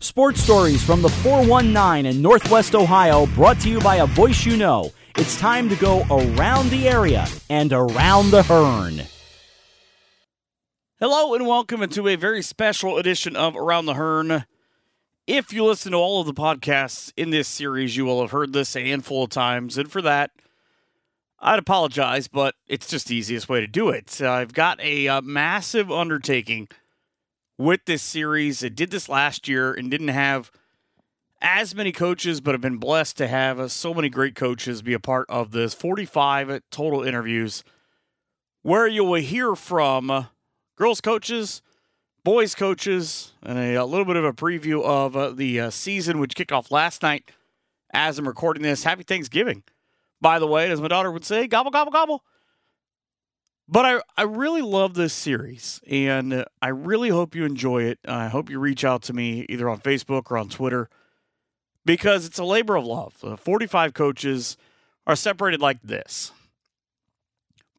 Sports stories from the 419 in Northwest Ohio, brought to you by a voice you know. It's time to go around the area and around the Hearn. Hello and welcome into a very special edition of Around the Hearn. If you listen to all of the podcasts in this series, you will have heard this a handful of times, and for that, I'd apologize, but it's just the easiest way to do it. I've got a uh, massive undertaking with this series. I did this last year and didn't have as many coaches, but have been blessed to have uh, so many great coaches be a part of this 45 total interviews where you will hear from uh, girls coaches, boys coaches, and a, a, little bit of a preview of uh, the uh, season, which kicked off last night as I'm recording this. Happy Thanksgiving by the way, as my daughter would say, gobble, gobble, gobble. But I, I really love this series, and I really hope you enjoy it. I hope you reach out to me either on Facebook or on Twitter because it's a labor of love. The 45 coaches are separated like this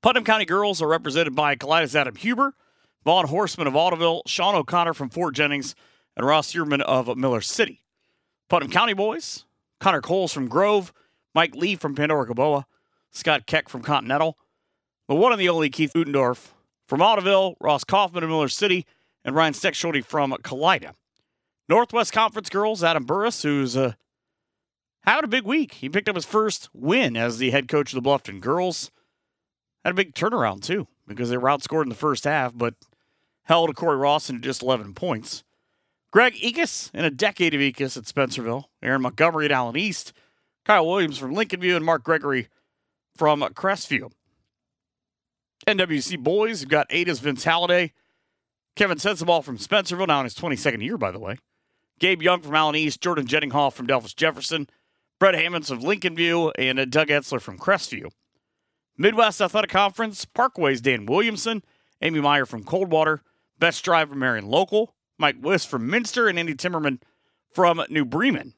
Putnam County girls are represented by Kalida's Adam Huber, Vaughn Horseman of Ottoville, Sean O'Connor from Fort Jennings, and Ross Yearman of Miller City. Putnam County boys, Connor Coles from Grove, Mike Lee from Pandora Gilboa, Scott Keck from Continental, the one and the only Keith Utendorf from Ottoville, Ross Kaufman of Miller City, and Ryan Steckschulte from Kalida. Northwest Conference girls, Adam Burris, who's uh, had a big week. He picked up his first win as the head coach of the Bluffton girls. Had a big turnaround, too, because they were outscored in the first half, but held Corey Rawson to just 11 points. Greg Ekus, in a decade of Ekus at Spencerville. Aaron Montgomery at Allen East. Kyle Williams from Lincolnview and Mark Gregory from Crestview. NWC boys, have got Ada's Vince Halliday. Kevin Sensabaugh from Spencerville, now in his 22nd year, by the way. Gabe Young from Allen East, Jordan Jettinghoff from Delphos Jefferson, Brett Hammons of Lincolnview, and uh, Doug Etzler from Crestview. Midwest Athletic Conference, Parkway's Dan Williamson, Amy Meyer from Coldwater, Best Driver Marion Local, Mike Wiss from Minster, and Andy Timmerman from New Bremen.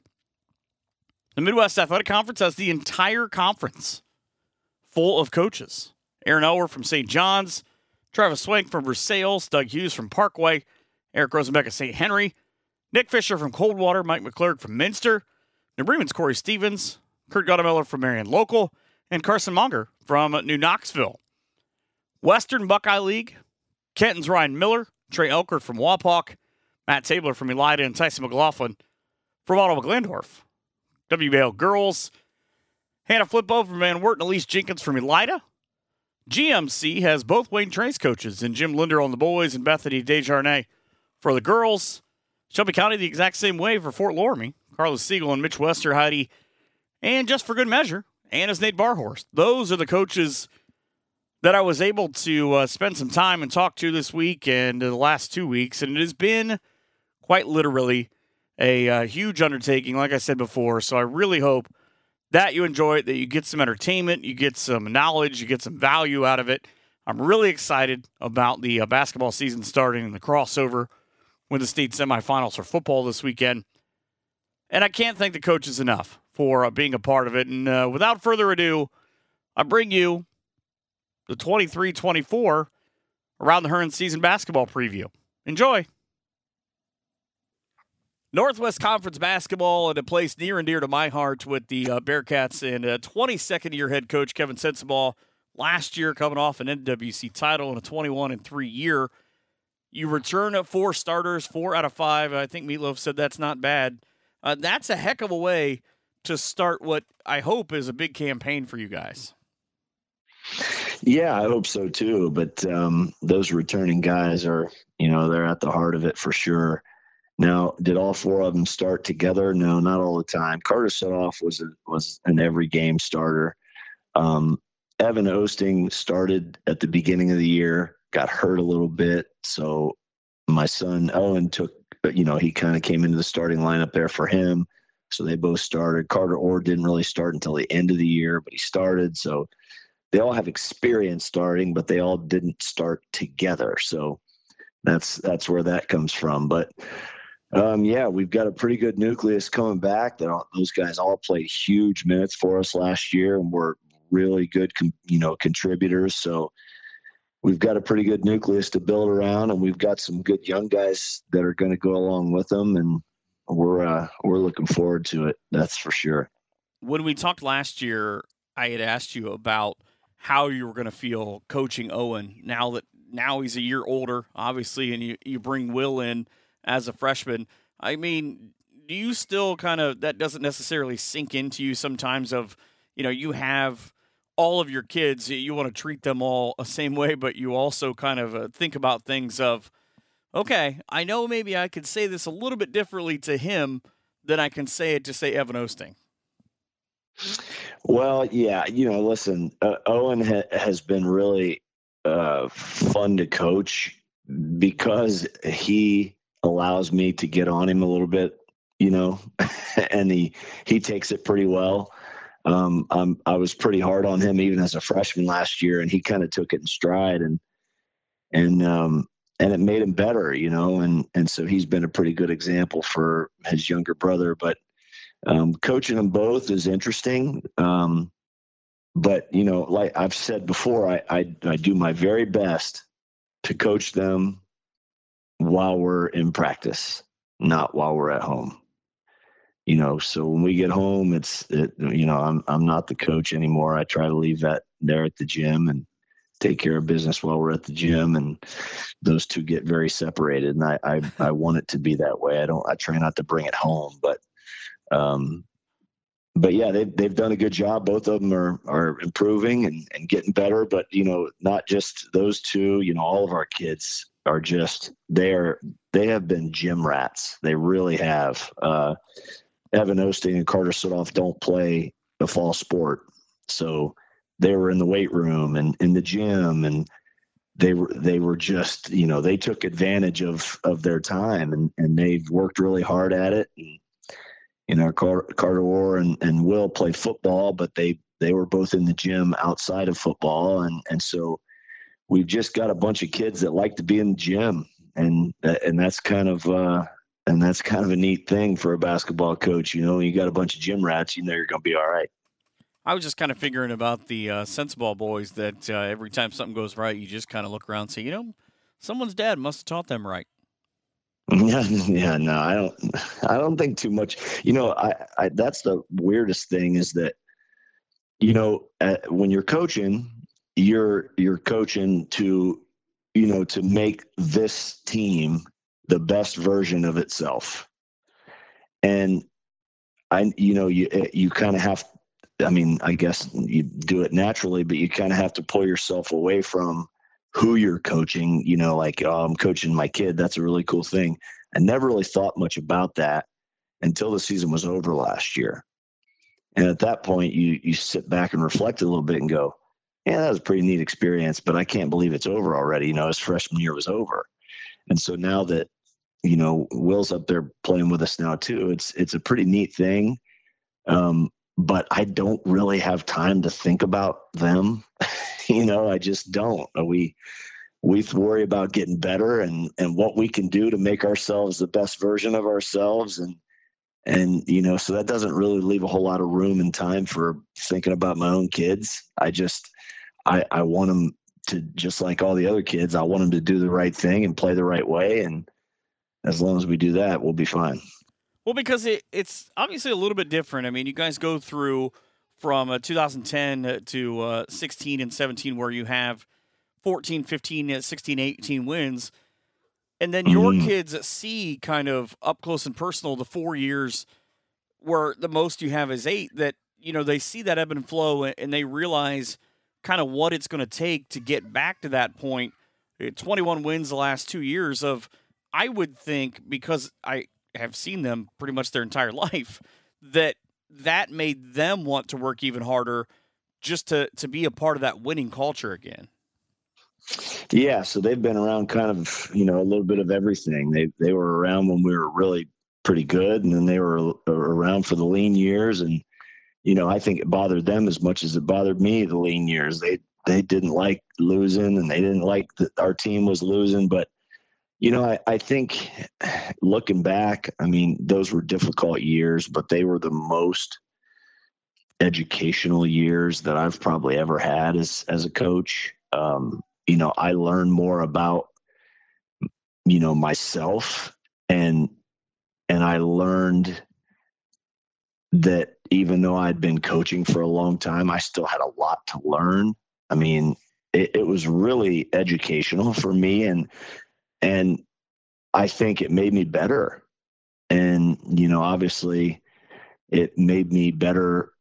The Midwest Athletic Conference has the entire conference full of coaches. Aaron Elwer from St. John's, Travis Swank from Versailles, Doug Hughes from Parkway, Eric Rosenbeck of St. Henry, Nick Fisher from Coldwater, Mike McClurg from Minster, New Bremen's Corey Stevens, Kurt Guttemiller from Marion Local, and Carson Monger from New Knoxville. Western Buckeye League, Kenton's Ryan Miller, Trey Elkert from Wapak, Matt Tabler from Elida, and Tyson McLaughlin from Ottawa Glandorf. WBL girls. Hannah Flippo from Van Wert and Elise Jenkins from Elida. GMC has both Wayne Trace coaches and Jim Linder on the boys and Bethany Desjardins for the girls. Shelby County the exact same way for Fort Loramie. Carlos Siegel and Mitch Westerheide. And just for good measure, Anna's Nate Barhorst. Those are the coaches that I was able to uh, spend some time and talk to this week and the last two weeks. And it has been quite literally a uh, huge undertaking, like I said before. So I really hope that you enjoy it, that you get some entertainment, you get some knowledge, you get some value out of it. I'm really excited about the uh, basketball season starting and the crossover with the state semifinals for football this weekend. And I can't thank the coaches enough for uh, being a part of it. And uh, without further ado, I bring you the 23 24 Around the Hearn season basketball preview. Enjoy. Northwest Conference basketball and a place near and dear to my heart with the uh, Bearcats and a 22nd year head coach Kevin Sensabaugh last year coming off an NWC title and a 21 and 3 year. You return at four starters, four out of five. I think Meatloaf said that's not bad. Uh, that's a heck of a way to start what I hope is a big campaign for you guys. Yeah, I hope so too. But um, those returning guys are, you know, they're at the heart of it for sure. Now, did all four of them start together? No, not all the time. Carter Sutoff was a, was an every game starter. Um, Evan Osting started at the beginning of the year, got hurt a little bit, so my son Owen took. You know, he kind of came into the starting lineup there for him. So they both started. Carter Orr didn't really start until the end of the year, but he started. So they all have experience starting, but they all didn't start together. So that's that's where that comes from. But um, yeah, we've got a pretty good nucleus coming back. That those guys all played huge minutes for us last year, and were really good, you know, contributors. So we've got a pretty good nucleus to build around, and we've got some good young guys that are going to go along with them. And we're uh, we're looking forward to it. That's for sure. When we talked last year, I had asked you about how you were going to feel coaching Owen now that now he's a year older, obviously, and you, you bring Will in as a freshman. I mean, do you still kind of that doesn't necessarily sink into you sometimes of, you know, you have all of your kids, you want to treat them all the same way, but you also kind of uh, think about things of, okay, I know maybe I could say this a little bit differently to him than I can say it to say Evan Osting. Well, yeah, you know, listen, uh, Owen ha- has been really uh, fun to coach because he allows me to get on him a little bit, you know, and he he takes it pretty well. Um, I'm, I was pretty hard on him even as a freshman last year, and he kind of took it in stride and and um, and it made him better, you know, and and so he's been a pretty good example for his younger brother. But um, coaching them both is interesting. Um, but you know, like I've said before, I, I I do my very best to coach them while we're in practice, not while we're at home. You know, so when we get home, it's it, you know I'm I'm not the coach anymore. I try to leave that there at the gym and take care of business while we're at the gym, and those two get very separated. And I I, I want it to be that way. I don't I try not to bring it home, but um, but yeah, they've they've done a good job. Both of them are are improving and, and getting better. But you know, not just those two. You know, all of our kids are just they are they have been gym rats. They really have. Uh, Evan Osting and Carter Sudoff don't play a fall sport, so they were in the weight room and in the gym and they were they were just you know they took advantage of of their time and and they've worked really hard at it and you know, Carter, Carter and, and Will play football, but they they were both in the gym outside of football, and and so we've just got a bunch of kids that like to be in the gym, and and that's kind of uh, and that's kind of a neat thing for a basketball coach. You know, you got a bunch of gym rats, you know, you're going to be all right. I was just kind of figuring about the uh, Sensabaugh boys that uh, every time something goes right, you just kind of look around and say, you know, someone's dad must have taught them right. Yeah, yeah, no, I don't. I don't think too much. You know, I, I that's the weirdest thing is that, you know, at, when you're coaching, you're you're coaching to, you know, to make this team the best version of itself, and I, you know, you eh, you kind of have. I mean, I guess you do it naturally, but you kind of have to pull yourself away from who you're coaching, you know, like oh, I'm coaching my kid. That's a really cool thing. I never really thought much about that until the season was over last year. And at that point, you you sit back and reflect a little bit and go, "Yeah, that was a pretty neat experience." But I can't believe it's over already. You know, his freshman year was over, and so now that you know Will's up there playing with us now too, it's it's a pretty neat thing. Um, but I don't really have time to think about them. you know, I just don't. We we worry about getting better and and what we can do to make ourselves the best version of ourselves and and you know so that doesn't really leave a whole lot of room and time for thinking about my own kids i just i i want them to just like all the other kids i want them to do the right thing and play the right way and as long as we do that we'll be fine well, because it, it's obviously a little bit different. I mean, you guys go through from uh, 2010 to uh, 16 and 17, where you have 14, 15, uh, 16, 18 wins. And then your mm-hmm. kids see kind of up close and personal the four years where the most you have is eight, that, you know, they see that ebb and flow and they realize kind of what it's going to take to get back to that point. Uh, 21 wins the last two years of, I would think, because I, have seen them pretty much their entire life that that made them want to work even harder just to to be a part of that winning culture again. Yeah, so they've been around kind of, you know, a little bit of everything. They they were around when we were really pretty good and then they were around for the lean years and you know, I think it bothered them as much as it bothered me the lean years. They they didn't like losing and they didn't like that our team was losing, but you know, I, I think looking back, I mean, those were difficult years, but they were the most educational years that I've probably ever had as as a coach. Um, you know, I learned more about you know myself and and I learned that even though I'd been coaching for a long time, I still had a lot to learn. I mean, it, it was really educational for me, and and I think it made me better. And you know, obviously, it made me better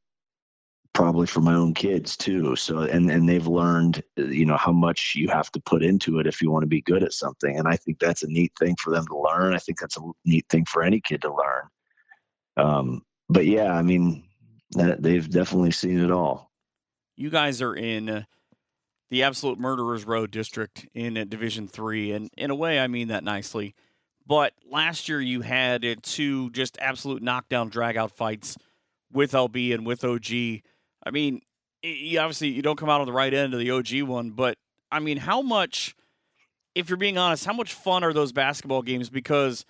probably for my own kids too so and and they've learned you know how much you have to put into it if you want to be good at something and i think that's a neat thing for them to learn i think that's a neat thing for any kid to learn um but yeah i mean they've definitely seen it all. You guys are in the absolute murderers row district in division three and in a way i mean that nicely. But last year you had two just absolute knockdown dragout fights with lb and with og I mean, you obviously you don't come out on the right end of the OG one, but I mean, how much, if you're being honest, how much fun are those basketball games? Because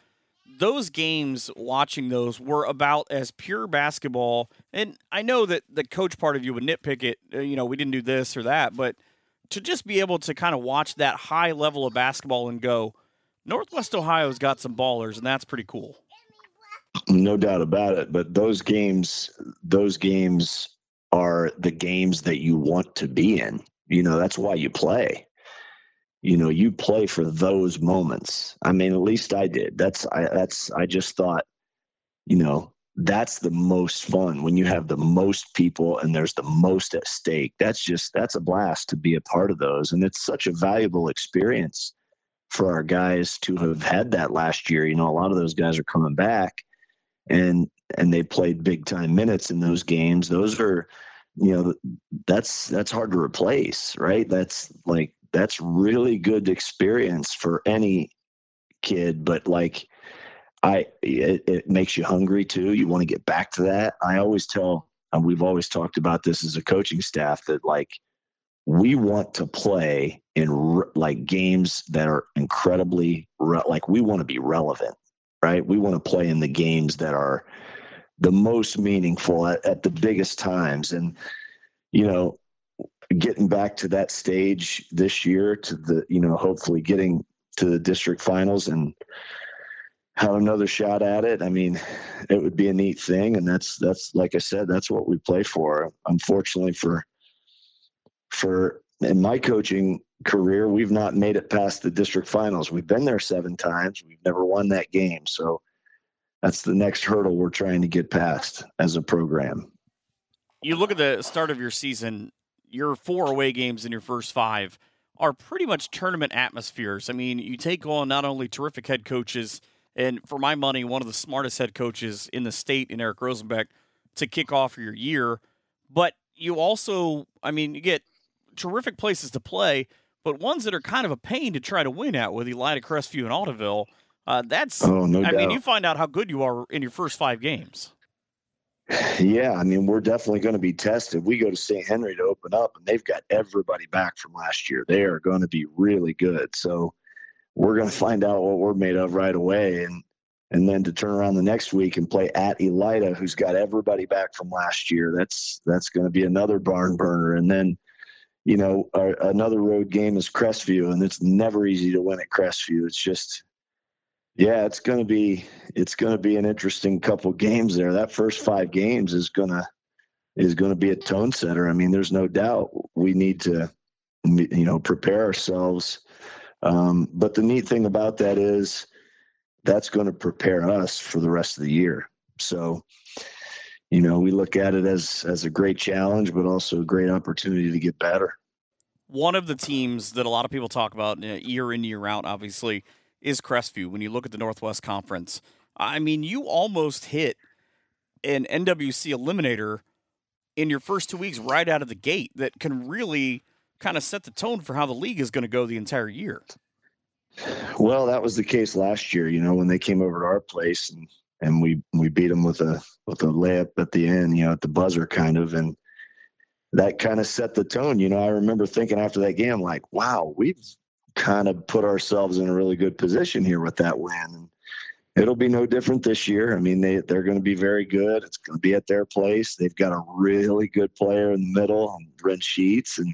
those games, watching those, were about as pure basketball. And I know that the coach part of you would nitpick it. Uh, you know, we didn't do this or that, but to just be able to kind of watch that high level of basketball and go, Northwest Ohio's got some ballers, and that's pretty cool. No doubt about it. But those games, those games are the games that you want to be in. You know, that's why you play. You know, you play for those moments. I mean, at least I did. That's I that's I just thought, you know, that's the most fun when you have the most people and there's the most at stake. That's just that's a blast to be a part of those and it's such a valuable experience for our guys to have had that last year. You know, a lot of those guys are coming back and and they played big time minutes in those games. Those are, you know, that's that's hard to replace, right? That's like that's really good experience for any kid, but like I it, it makes you hungry too. You want to get back to that. I always tell and we've always talked about this as a coaching staff that like we want to play in re- like games that are incredibly re- like we want to be relevant right? We want to play in the games that are the most meaningful at, at the biggest times. And, you know, getting back to that stage this year to the, you know, hopefully getting to the district finals and have another shot at it. I mean, it would be a neat thing. And that's, that's, like I said, that's what we play for. Unfortunately for, for, in my coaching career, we've not made it past the district finals. We've been there seven times. We've never won that game. So that's the next hurdle we're trying to get past as a program. You look at the start of your season, your four away games in your first five are pretty much tournament atmospheres. I mean, you take on not only terrific head coaches, and for my money, one of the smartest head coaches in the state in Eric Rosenbeck to kick off your year, but you also, I mean, you get terrific places to play, but ones that are kind of a pain to try to win at with Elida Crestview and Ottoville. Uh, that's, oh, no I doubt. mean, you find out how good you are in your first five games. Yeah, I mean, we're definitely going to be tested. We go to St. Henry to open up, and they've got everybody back from last year. They are going to be really good. So we're going to find out what we're made of right away, and and then to turn around the next week and play at Elida, who's got everybody back from last year. That's that's going to be another barn burner. And then you know, our, another road game is Crestview, and it's never easy to win at Crestview. It's just, yeah, it's going to be it's going to be an interesting couple games there. That first five games is gonna is going to be a tone setter. I mean, there's no doubt we need to, you know, prepare ourselves. Um, but the neat thing about that is that's going to prepare us for the rest of the year. So, you know, we look at it as as a great challenge, but also a great opportunity to get better. One of the teams that a lot of people talk about uh, year in year out, obviously, is Crestview. When you look at the Northwest Conference, I mean, you almost hit an NWC eliminator in your first two weeks right out of the gate that can really kind of set the tone for how the league is going to go the entire year. Well, that was the case last year. You know, when they came over to our place and and we we beat them with a with a layup at the end, you know, at the buzzer kind of, and that kind of set the tone. You know, I remember thinking after that game, like, wow, we've kind of put ourselves in a really good position here with that win. It'll be no different this year. I mean, they they're going to be very good. It's going to be at their place. They've got a really good player in the middle, Brent Sheets, and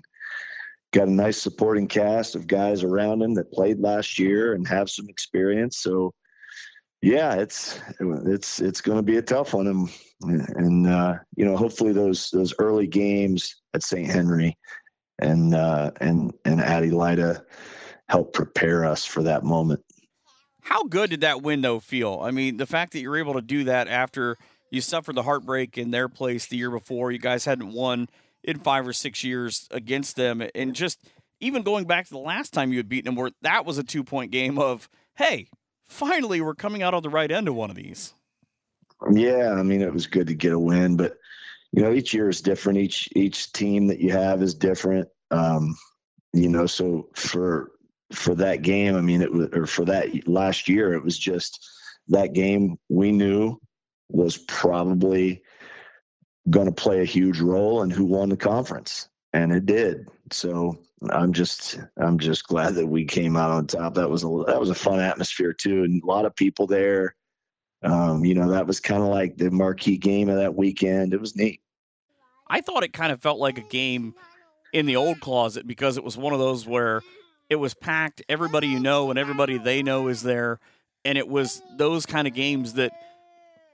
got a nice supporting cast of guys around him that played last year and have some experience. So yeah, it's it's it's going to be a tough one, and and uh, you know, hopefully those those early games at St. Henry and uh, and and at Elida help prepare us for that moment. How good did that window feel? I mean, the fact that you're able to do that after you suffered the heartbreak in their place the year before, you guys hadn't won in five or six years against them, and just even going back to the last time you had beaten them, where that was a two point game of, hey, finally we're coming out on the right end of one of these. Yeah, I mean, it was good to get a win, but you know, each year is different. Each each team that you have is different. Um, you know, so for for that game, I mean, it was or for that last year, it was just that game we knew was probably going to play a huge role in who won the conference, and it did. So I'm just I'm just glad that we came out on top. That was a that was a fun atmosphere too, and a lot of people there. Um, you know, that was kind of like the marquee game of that weekend. It was neat. I thought it kind of felt like a game in the old closet because it was one of those where it was packed. Everybody you know and everybody they know is there. And it was those kind of games that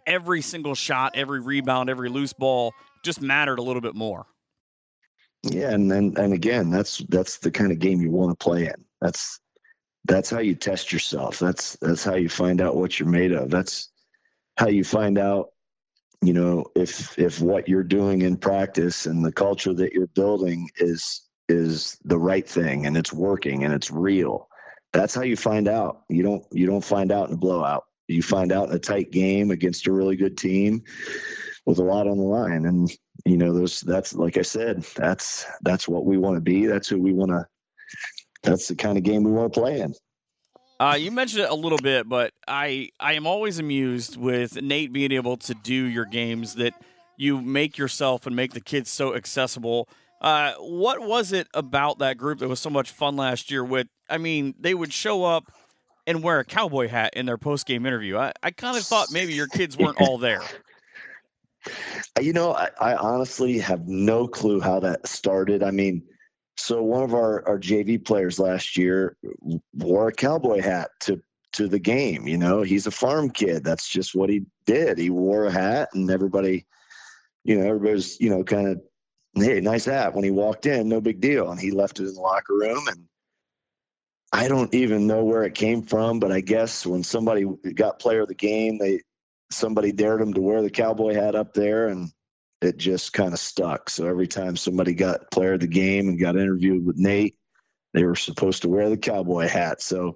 every single shot, every rebound, every loose ball just mattered a little bit more. Yeah, and then and again, that's that's the kind of game you want to play in. That's that's how you test yourself. That's that's how you find out what you're made of. That's how you find out you know if if what you're doing in practice and the culture that you're building is is the right thing and it's working and it's real. That's how you find out. You don't you don't find out in a blowout. You find out in a tight game against a really good team with a lot on the line. And you know those that's like i said that's that's what we want to be. That's who we want to that's the kind of game we want to play in. Uh, you mentioned it a little bit, but I I am always amused with Nate being able to do your games that you make yourself and make the kids so accessible. Uh, what was it about that group that was so much fun last year? With I mean, they would show up and wear a cowboy hat in their post game interview. I, I kind of thought maybe your kids weren't all there. You know, I, I honestly have no clue how that started. I mean, so one of our, our JV players last year wore a cowboy hat to to the game. You know, he's a farm kid. That's just what he did. He wore a hat, and everybody, you know, everybody's you know kind of hey, nice hat when he walked in. No big deal. And he left it in the locker room, and I don't even know where it came from, but I guess when somebody got player of the game, they somebody dared him to wear the cowboy hat up there, and it just kind of stuck. So every time somebody got player of the game and got interviewed with Nate, they were supposed to wear the cowboy hat. So,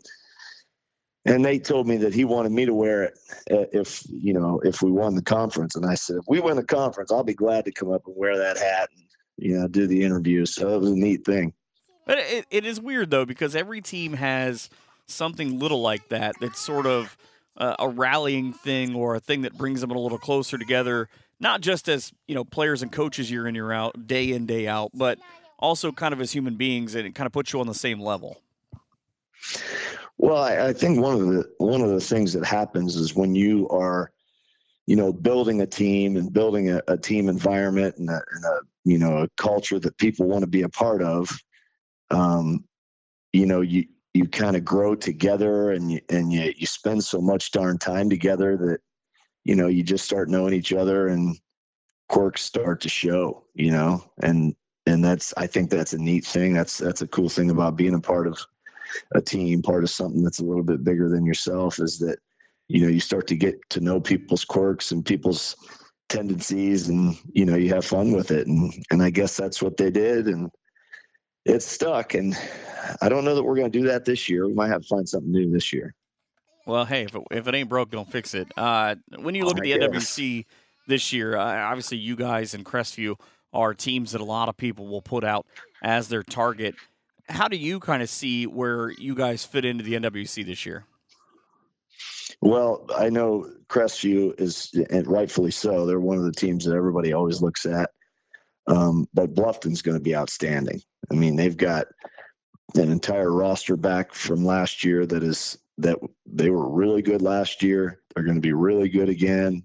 and Nate told me that he wanted me to wear it uh, if you know if we won the conference. And I said, if we win the conference, I'll be glad to come up and wear that hat and you know do the interview. So it was a neat thing. But it, it is weird though because every team has something little like that. That's sort of uh, a rallying thing or a thing that brings them a little closer together not just as you know players and coaches year in year out, day in day out, but also kind of as human beings, and it kind of puts you on the same level. Well, I, I think one of the one of the things that happens is when you are, you know, building a team and building a, a team environment and a, and a, you know a culture that people want to be a part of. Um, you know, you you kind of grow together and you and you you spend so much darn time together that you know, you just start knowing each other and quirks start to show, you know, and, and that's, I think that's a neat thing. That's, that's a cool thing about being a part of a team, part of something that's a little bit bigger than yourself is that, you know, you start to get to know people's quirks and people's tendencies and, you know, you have fun with it. And, and I guess that's what they did. And, it stuck and i don't know that we're going to do that this year we might have to find something new this year well, hey, if it, if it ain't broke, don't fix it. Uh, when you look at the NWC this year, uh, obviously you guys and Crestview are teams that a lot of people will put out as their target. How do you kind of see where you guys fit into the NWC this year? Well, I know Crestview is, and rightfully so. They're one of the teams that everybody always looks at. Um, but Bluffton's going to be outstanding. I mean, they've got an entire roster back from last year that is that they were really good last year. They're going to be really good again.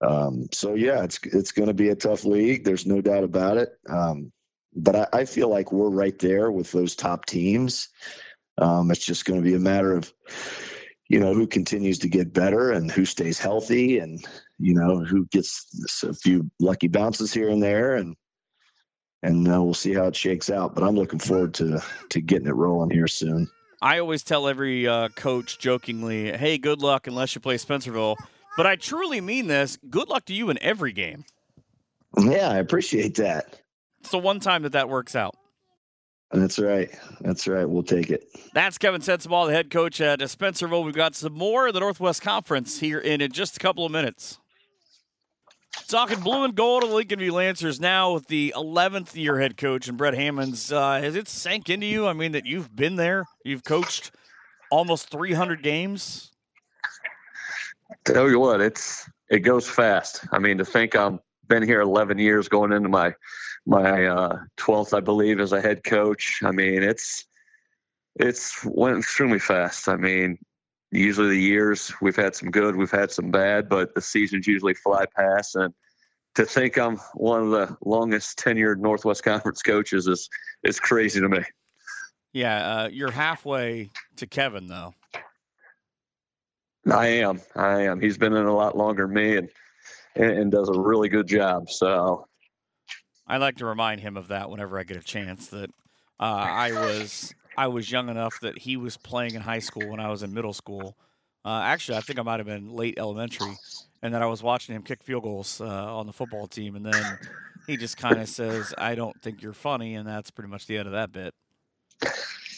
Um, so yeah, it's it's going to be a tough league. There's no doubt about it. Um, but I, I, feel like we're right there with those top teams. Um, it's just going to be a matter of, you know, who continues to get better and who stays healthy and, you know, who gets a few lucky bounces here and there. And, and uh, we'll see how it shakes out. But I'm looking forward to, to getting it rolling here soon. I always tell every uh, coach jokingly, hey, good luck unless you play Spencerville. But I truly mean this. Good luck to you in every game. Yeah, I appreciate that. It's the one time that that works out. That's right. That's right. We'll take it. That's Kevin Sensabaugh, the head coach at Spencerville. We've got some more of the Northwest Conference here in just a couple of minutes. Talking blue and gold of the Lincolnview Lancers now with the 11th year head coach and Brett Hammons. Uh, has it sank into you? I mean, that you've been there, you've coached almost 300 games. Tell you what, it's it goes fast. I mean, to think I'm been here 11 years, going into my my uh, 12th, I believe, as a head coach. I mean, it's it's went extremely fast. I mean, usually the years we've had some good, we've had some bad, but the seasons usually fly past. And to think I'm one of the longest tenured Northwest Conference coaches is is crazy to me. Yeah, uh, you're halfway to Kevin though. I am. I am. He's been in a lot longer than me, and and does a really good job. So I like to remind him of that whenever I get a chance. That uh, I was I was young enough that he was playing in high school when I was in middle school. Uh, actually, I think I might have been late elementary, and that I was watching him kick field goals uh, on the football team, and then he just kind of says, "I don't think you're funny," and that's pretty much the end of that bit.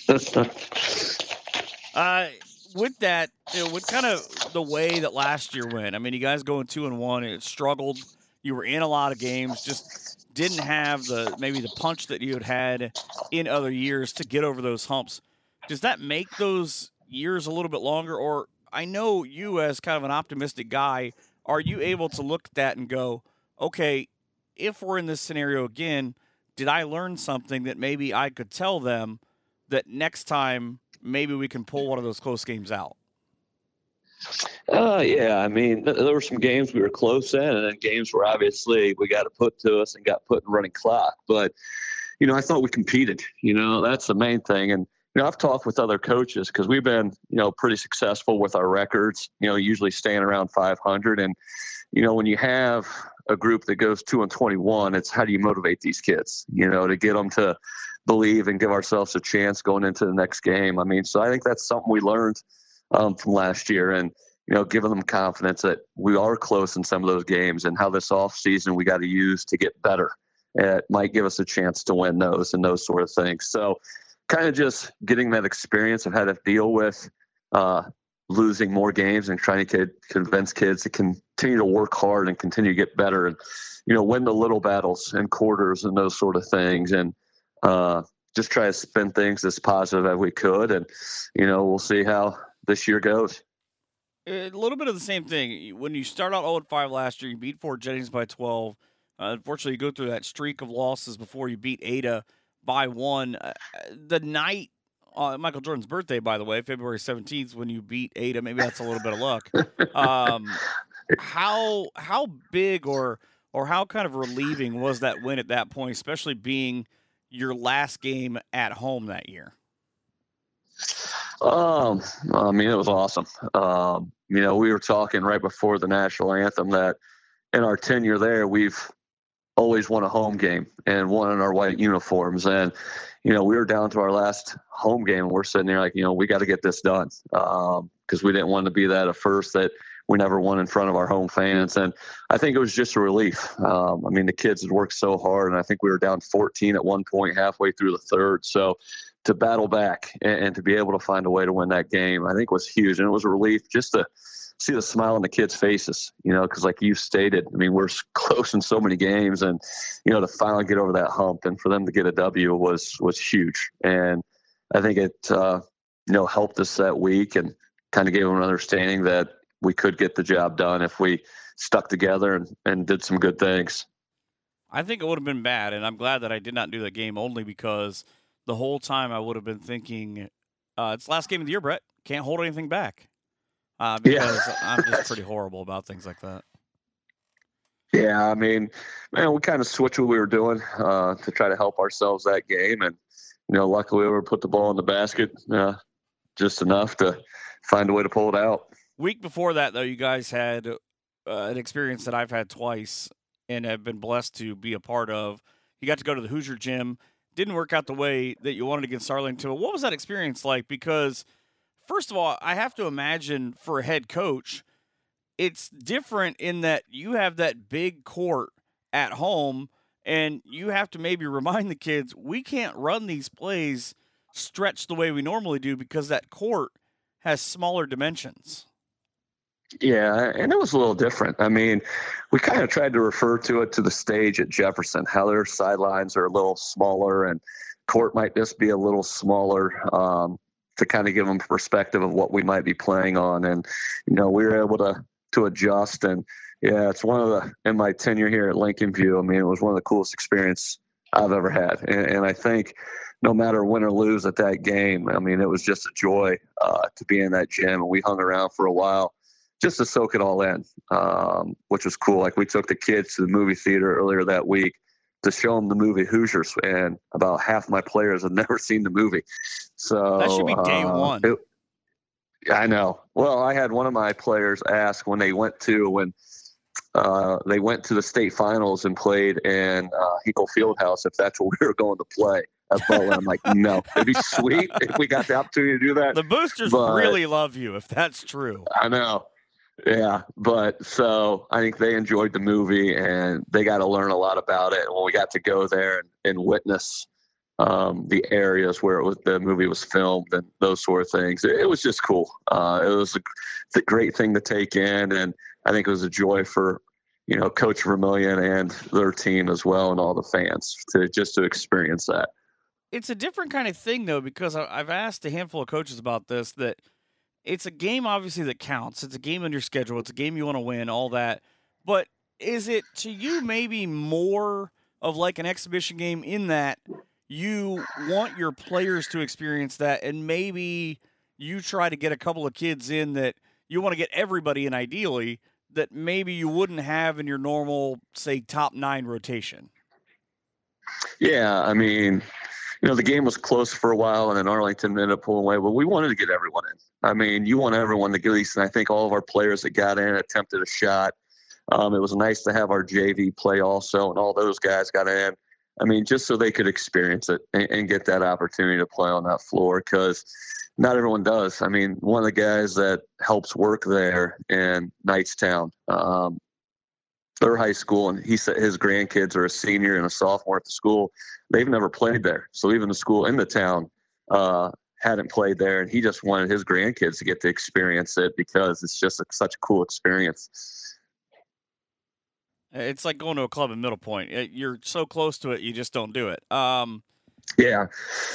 uh, with that, you know, with kind of the way that last year went, I mean, you guys going two and one, it struggled. You were in a lot of games, just didn't have the maybe the punch that you had had in other years to get over those humps. Does that make those years a little bit longer? Or I know you, as kind of an optimistic guy, are you able to look at that and go, okay, if we're in this scenario again, did I learn something that maybe I could tell them that next time maybe we can pull one of those close games out? Uh, yeah, I mean, th- there were some games we were close in, and then games where obviously we got put to us and got put in running clock. But you know, I thought we competed. You know, that's the main thing. And you know, I've talked with other coaches because we've been you know pretty successful with our records. You know, usually staying around 500. And you know, when you have a group that goes two and 21, it's how do you motivate these kids? You know, to get them to believe and give ourselves a chance going into the next game. I mean, so I think that's something we learned um, from last year, and you know, giving them confidence that we are close in some of those games, and how this off season we got to use to get better. It might give us a chance to win those and those sort of things. So, kind of just getting that experience of how to deal with uh, losing more games and trying to convince kids to continue to work hard and continue to get better and you know win the little battles and quarters and those sort of things and uh, just try to spin things as positive as we could, and you know we'll see how this year goes. A little bit of the same thing. When you start out 0 5 last year, you beat Fort Jennings by 12. Uh, unfortunately, you go through that streak of losses before you beat Ada by one. Uh, the night uh, Michael Jordan's birthday, by the way, February 17th, when you beat Ada, maybe that's a little bit of luck. Um, how how big or or how kind of relieving was that win at that point, especially being your last game at home that year? Um, I mean, it was awesome. Um, you know, we were talking right before the national anthem that in our tenure there, we've always won a home game and won in our white uniforms. And, you know, we were down to our last home game and we're sitting there like, you know, we got to get this done. Um, cause we didn't want to be that at first that we never won in front of our home fans. And I think it was just a relief. Um, I mean, the kids had worked so hard, and I think we were down 14 at one point halfway through the third. So to battle back and, and to be able to find a way to win that game, I think was huge. And it was a relief just to see the smile on the kids' faces, you know, because like you stated, I mean, we're close in so many games, and you know, to finally get over that hump and for them to get a W was was huge. And I think it, uh, you know, helped us that week and kind of gave them an understanding that we could get the job done if we stuck together and, and did some good things. I think it would have been bad, and I'm glad that I did not do that game only because the whole time I would have been thinking, uh, it's last game of the year, Brett. Can't hold anything back. Uh, because yeah. I'm just pretty horrible about things like that. Yeah, I mean, man, we kind of switched what we were doing uh, to try to help ourselves that game, and you know, luckily we were put the ball in the basket uh, just enough to find a way to pull it out. Week before that, though, you guys had uh, an experience that I've had twice and have been blessed to be a part of. You got to go to the Hoosier Gym. Didn't work out the way that you wanted against Arlington. But what was that experience like? Because, first of all, I have to imagine for a head coach, it's different in that you have that big court at home and you have to maybe remind the kids we can't run these plays stretched the way we normally do because that court has smaller dimensions. Yeah, and it was a little different. I mean, we kind of tried to refer to it to the stage at Jefferson, their sidelines are a little smaller and court might just be a little smaller um, to kind of give them perspective of what we might be playing on. And, you know, we were able to to adjust. And yeah, it's one of the in my tenure here at Lincolnview. I mean, it was one of the coolest experience I've ever had. And, and I think no matter win or lose at that game, I mean, it was just a joy uh, to be in that gym. And we hung around for a while just to soak it all in, um, which was cool. Like we took the kids to the movie theater earlier that week to show them the movie Hoosiers, and about half my players had never seen the movie. So that should be day uh, one. It, I know. Well, I had one of my players ask when they went to when uh, they went to the state finals and played in uh, Hinkle Fieldhouse if that's what we were going to play. I'm like, no, it'd be sweet if we got the opportunity to do that. The boosters but, really love you if that's true. I know. Yeah, but so I think they enjoyed the movie and they got to learn a lot about it. And when we got to go there and, and witness um, the areas where was the movie was filmed and those sort of things. It, it was just cool. Uh, it was a, a, great thing to take in, and I think it was a joy for you know Coach Vermillion and their team as well, and all the fans to just to experience that. It's a different kind of thing though, because I've asked a handful of coaches about this. That it's a game, obviously, that counts. It's a game on your schedule. It's a game you want to win. All that, but is it to you maybe more of like an exhibition game in that you want your players to experience that and maybe you try to get a couple of kids in that you want to get everybody in ideally that maybe you wouldn't have in your normal say top 9 rotation. Yeah, I mean, you know, the game was close for a while and then Arlington ended up pulling away, but we wanted to get everyone in. I mean, you want everyone to get least, and I think all of our players that got in attempted a shot. Um, it was nice to have our JV play also, and all those guys got in. I mean, just so they could experience it and, and get that opportunity to play on that floor because not everyone does. I mean, one of the guys that helps work there in Knightstown, um, their high school, and he said his grandkids are a senior and a sophomore at the school. They've never played there, so even the school in the town uh, hadn't played there, and he just wanted his grandkids to get to experience it because it's just a, such a cool experience. It's like going to a club in Middle Point. You're so close to it, you just don't do it. Um, yeah,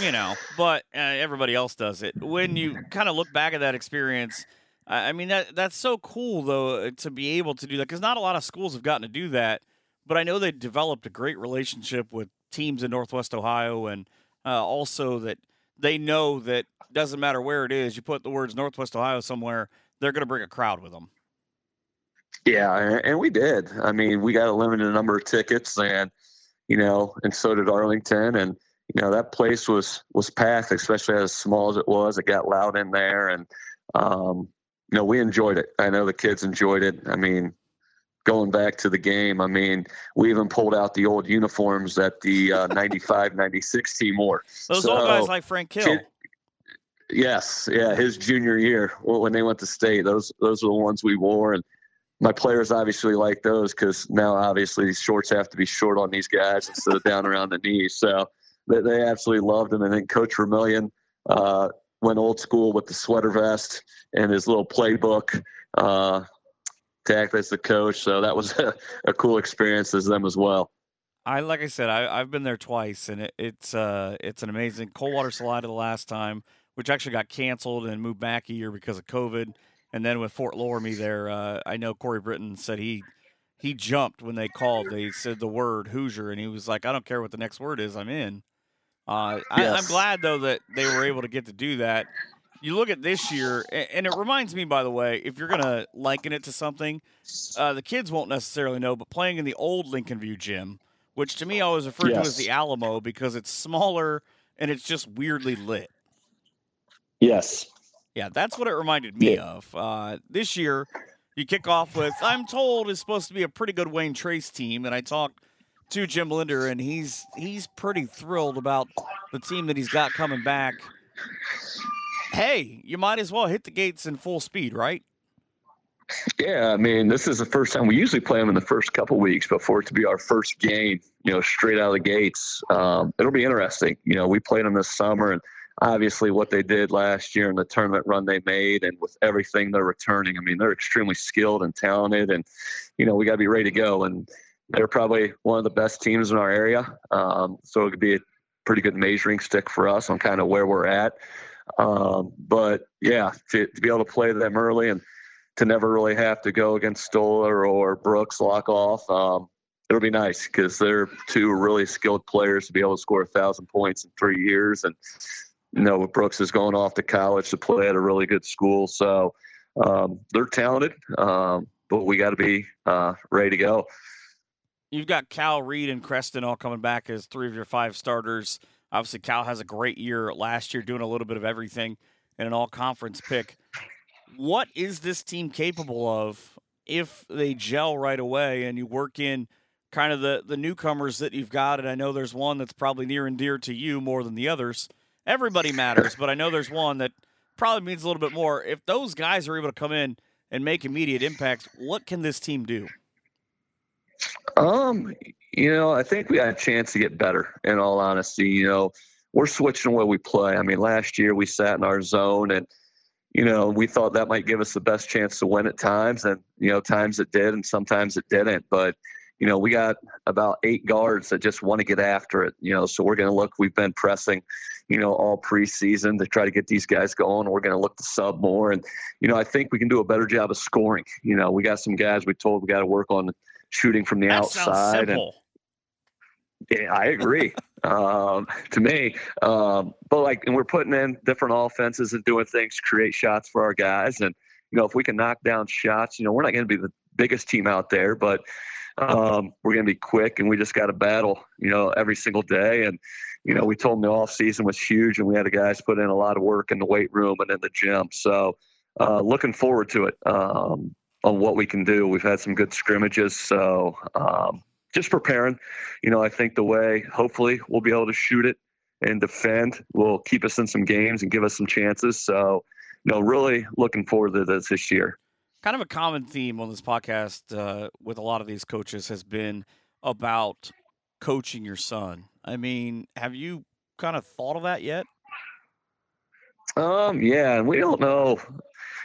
you know, but uh, everybody else does it. When you kind of look back at that experience, I mean that that's so cool though uh, to be able to do that because not a lot of schools have gotten to do that. But I know they developed a great relationship with teams in Northwest Ohio, and uh, also that they know that doesn't matter where it is, you put the words Northwest Ohio somewhere, they're going to bring a crowd with them. Yeah, and we did. I mean, we got a limited number of tickets, and you know, and so did Arlington, and you know that place was was packed, especially as small as it was. It got loud in there, and um, you know we enjoyed it. I know the kids enjoyed it. I mean, going back to the game, I mean, we even pulled out the old uniforms that the uh, 95, 96 team wore. Those so, old guys like Frank Kill. Kid, yes, yeah, his junior year when they went to state, those those are the ones we wore, and my players obviously like those because now obviously these shorts have to be short on these guys instead of down around the knees. So they, they absolutely loved them. And then Coach Vermillion uh, went old school with the sweater vest and his little playbook uh, to act as the coach. So that was a, a, cool experience as them as well. I like I said, I, have been there twice, and it, it's uh, it's an amazing Coldwater Salida the last time, which actually got canceled and moved back a year because of COVID. And then with Fort Loramie there, uh, I know Corey Britton said he he jumped when they called. They said the word Hoosier, and he was like, "I don't care what the next word is, I'm in." Uh, yes. I, am glad though that they were able to get to do that. You look at this year, and it reminds me, by the way, if you're going to liken it to something, uh, the kids won't necessarily know, but playing in the old Lincolnview gym, which to me I always referred yes. to as the Alamo because it's smaller and it's just weirdly lit. Yes, Yeah, that's what it reminded me Yeah. of. Uh, this year, you kick off with, I'm told, is supposed to be a pretty good Wayne Trace team, and I talked to Jim Linder, and he's he's pretty thrilled about the team that he's got coming back. Hey, you might as well hit the gates in full speed, right? Yeah, I mean, this is the first time we usually play them in the first couple weeks, but for it to be our first game, you know, straight out of the gates, um, it'll be interesting. You know, we played them this summer, and obviously what they did last year and the tournament run they made, and with everything they're returning, I mean, they're extremely skilled and talented, and you know, we got to be ready to go. And they're probably one of the best teams in our area, um, so it could be a pretty good measuring stick for us on kind of where we're at. Um, but yeah, to, to be able to play them early and to never really have to go against Stoller or Brooks lock off. Um, it'll be nice because they're two really skilled players to be able to score a thousand points in three years. And, you know, Brooks is going off to college to play at a really good school. So um, they're talented, um, but we got to be uh, ready to go. You've got Cal Reed and Creston all coming back as three of your five starters. Obviously, Cal has a great year last year, doing a little bit of everything and an all conference pick. What is this team capable of if they gel right away and you work in kind of the, the newcomers that you've got? And I know there's one that's probably near and dear to you more than the others. Everybody matters, but I know there's one that probably means a little bit more. If those guys are able to come in and make immediate impacts, what can this team do? Um, you know, I think we had a chance to get better. In all honesty, you know, we're switching way we play. I mean, last year we sat in our zone, and you know, we thought that might give us the best chance to win at times, and you know, times it did, and sometimes it didn't. But you know, we got about eight guards that just want to get after it. You know, so we're going to look. We've been pressing, you know, all preseason to try to get these guys going. We're going to look to sub more, and you know, I think we can do a better job of scoring. You know, we got some guys we told we got to work on shooting from the That outside and yeah, I agree. um, to me, um, but like, and we're putting in different offenses and doing things to create shots for our guys. And you know, if we can knock down shots, you know, we're not going to be the biggest team out there, but um, we're going to be quick, and we just got to battle, you know, every single day. And you know, we told them the off season was huge, and we had the guys put in a lot of work in the weight room and in the gym. So, uh, looking forward to it. Um, on what we can do. We've had some good scrimmages, so um, just preparing. You know, I think the way hopefully we'll be able to shoot it and defend will keep us in some games and give us some chances. So, you know, really looking forward to this this year. kind of a common theme on this podcast uh, with a lot of these coaches has been about coaching your son. I mean, have you kind of thought of that yet? Um, yeah, and we don't know.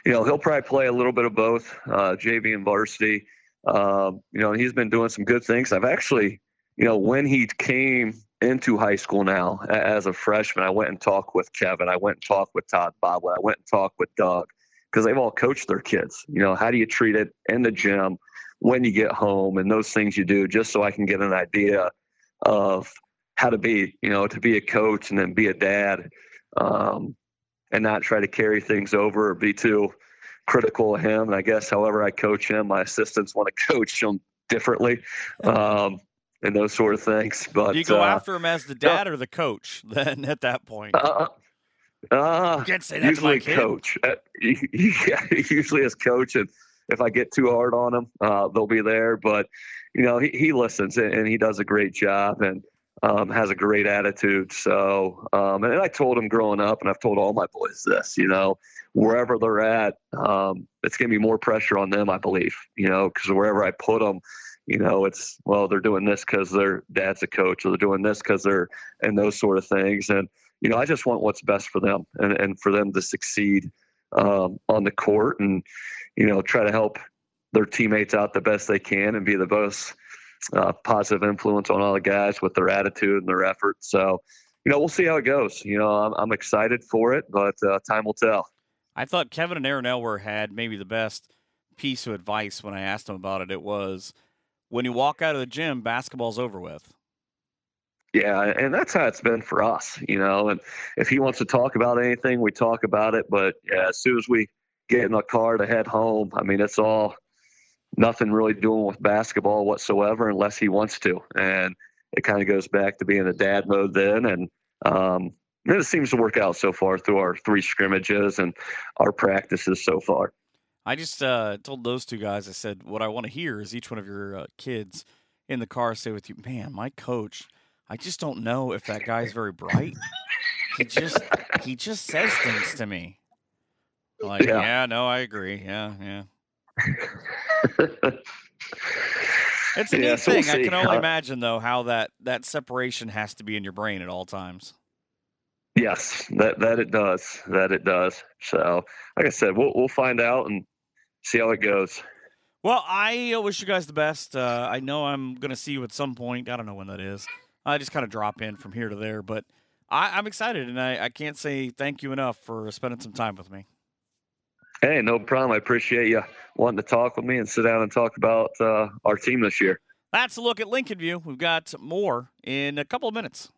You know, he'll probably play a little bit of both, uh, JV and varsity. Um, you know, he's been doing some good things. I've actually, you know, when he came into high school now as a freshman, I went and talked with Kevin. I went and talked with Todd Boblet. I went and talked with Doug because they've all coached their kids. You know, how do you treat it in the gym when you get home and those things you do, just so I can get an idea of how to be, you know, to be a coach and then be a dad. Um, and not try to carry things over or be too critical of him. And I guess however I coach him, my assistants want to coach him differently, um, and those sort of things. But Do you go uh, after him as the dad or the coach then at that point? uh, uh, you can't say that to my usually kid. coach. Uh, yeah, usually as coach, and if I get too hard on him, uh, they'll be there. But you know, he, he listens and, and he does a great job and um, has a great attitude. So, um, and I told him growing up, and I've told all my boys this. You know, wherever they're at, um, it's going to be more pressure on them, I believe. You know, because wherever I put them. You know, it's well, they're doing this because their dad's a coach, or they're doing this because they're, and those sort of things. And you know, I just want what's best for them and, and for them to succeed um, on the court and, you know, try to help their teammates out the best they can and be the most uh, positive influence on all the guys with their attitude and their effort. So, you know, we'll see how it goes. You know, I'm, I'm excited for it, but uh, time will tell. I thought Kevin and Aaron Elwer had maybe the best piece of advice when I asked them about it. It was when you walk out of the gym, basketball's over with. Yeah, and that's how it's been for us, you know. And if he wants to talk about anything, we talk about it. But yeah, as soon as we get in the car to head home, I mean, it's all nothing really doing with basketball whatsoever, unless he wants to. And it kind of goes back to being a dad mode then. And um, And it seems to work out so far through our three scrimmages and our practices so far. I just uh, told those two guys, I said, what I want to hear is each one of your uh, kids in the car say with you, man, my coach, I just don't know if that guy's very bright. he just he just says things to me. Like, yeah, yeah no, I agree. Yeah, yeah. it's a yeah, neat so thing. We'll I can only imagine though how that that separation has to be in your brain at all times. Yes, that that it does. That it does. So, like I said, we'll we'll find out and see how it goes. Well, I wish you guys the best. Uh, I know I'm going to see you at some point. I don't know when that is. I just kind of drop in from here to there, but I, am excited, and I, I can't say thank you enough for spending some time with me. Hey, no problem. I appreciate you wanting to talk with me and sit down and talk about uh, our team this year. That's a look at Lincolnview. We've got more in a couple of minutes.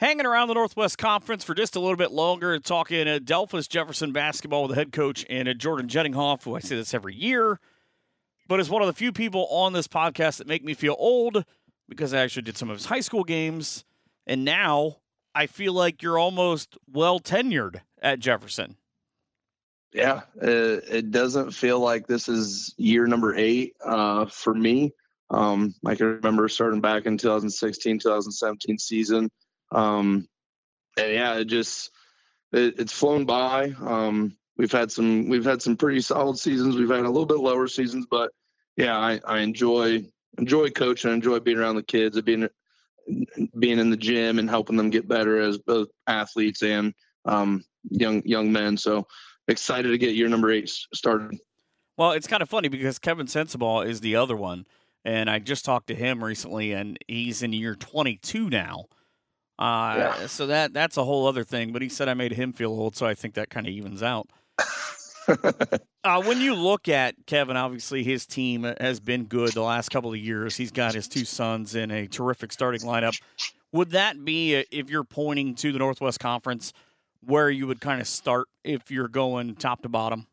hanging around the Northwest Conference for just a little bit longer, talking Delphos Jefferson basketball with the head coach and Jordan Jettinghoff, who I say this every year, but is one of the few people on this podcast that make me feel old because I actually did some of his high school games, and now I feel like you're almost well tenured at Jefferson. Yeah, it, doesn't feel like this is year number eight uh, for me. Um, I can remember starting back in 2016, 2017 season um, and yeah, it just it, it's flown by. Um, we've had some we've had some pretty solid seasons. We've had a little bit lower seasons, but yeah, I, I enjoy enjoy coaching. I enjoy being around the kids, and being being in the gym and helping them get better as both athletes and um, young young men. So excited to get year number eight started. Well, it's kind of funny because Kevin Sensabaugh is the other one, and I just talked to him recently, and he's in year 22 now. Uh, yeah. So that that's a whole other thing. But he said I made him feel old, so I think that kind of evens out. uh, when you look at Kevin, obviously his team has been good the last couple of years. He's got his two sons in a terrific starting lineup. Would that be, uh, if you're pointing to the Northwest Conference, where you would kind of start if you're going top to bottom?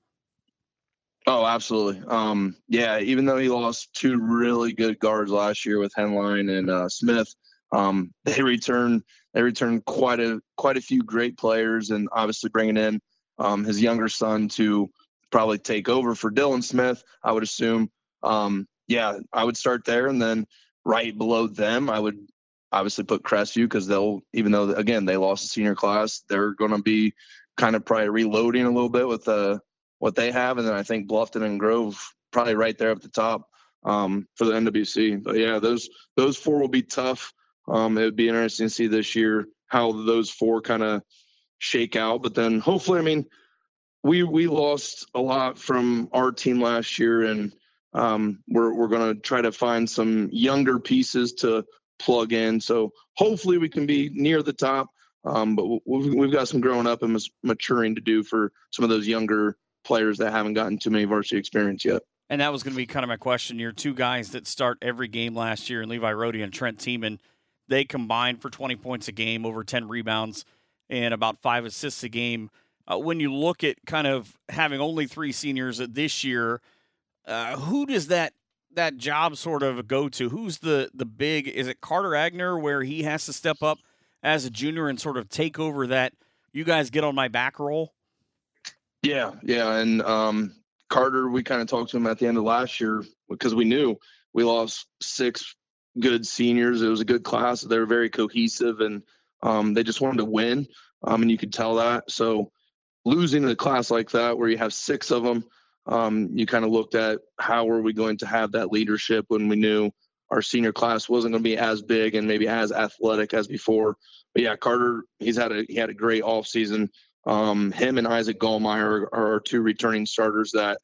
Oh, absolutely. Um, yeah, even though he lost two really good guards last year with Henline and uh, Smith, um, they return they return quite a quite a few great players, and obviously bringing in um, his younger son to probably take over for Dylan Smith. I would assume. Um, yeah, I would start there, and then right below them, I would obviously put Crestview because they'll even though again they lost the senior class, they're going to be kind of probably reloading a little bit with uh, what they have, and then I think Bluffton and Grove probably right there at the top um, for the NWC. But yeah, those those four will be tough. Um, it would be interesting to see this year how those four kind of shake out. But then hopefully, I mean, we we lost a lot from our team last year, and um, we're we're going to try to find some younger pieces to plug in. So hopefully, we can be near the top. Um, but we've, we've got some growing up and maturing to do for some of those younger players that haven't gotten too many varsity experience yet. And that was going to be kind of my question. Your two guys that start every game last year, and Levi Rody and Trent Teeman they combined for 20 points a game, over 10 rebounds, and about five assists a game. Uh, when you look at kind of having only three seniors this year, uh, who does that that job sort of go to? Who's the the big? Is it Carter Agner where he has to step up as a junior and sort of take over that? You guys get on my back roll. Yeah, yeah, and um, Carter, we kind of talked to him at the end of last year because we knew we lost six good seniors. It was a good class. They were very cohesive and um, they just wanted to win. Um, and you could tell that. So losing a class like that, where you have six of them, um, you kind of looked at how were we going to have that leadership when we knew our senior class wasn't going to be as big and maybe as athletic as before. But yeah, Carter, he's had a he had a great off season. Um, him and Isaac Gallmeyer are our two returning starters that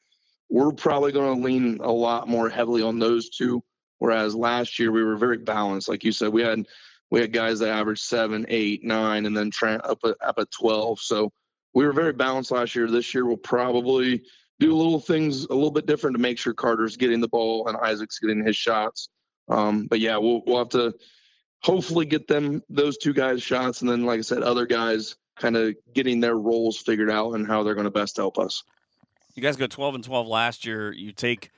we're probably going to lean a lot more heavily on those two Whereas last year we were very balanced. Like you said, we had we had guys that averaged seven, eight, nine, and then Trent up at, up at twelve. So we were very balanced last year. This year we'll probably do little things a little bit different to make sure Carter's getting the ball and Isaac's getting his shots. Um, but yeah, we'll we'll have to hopefully get them those two guys shots, and then like I said, other guys kind of getting their roles figured out and how they're going to best help us. You guys go twelve and twelve last year. You take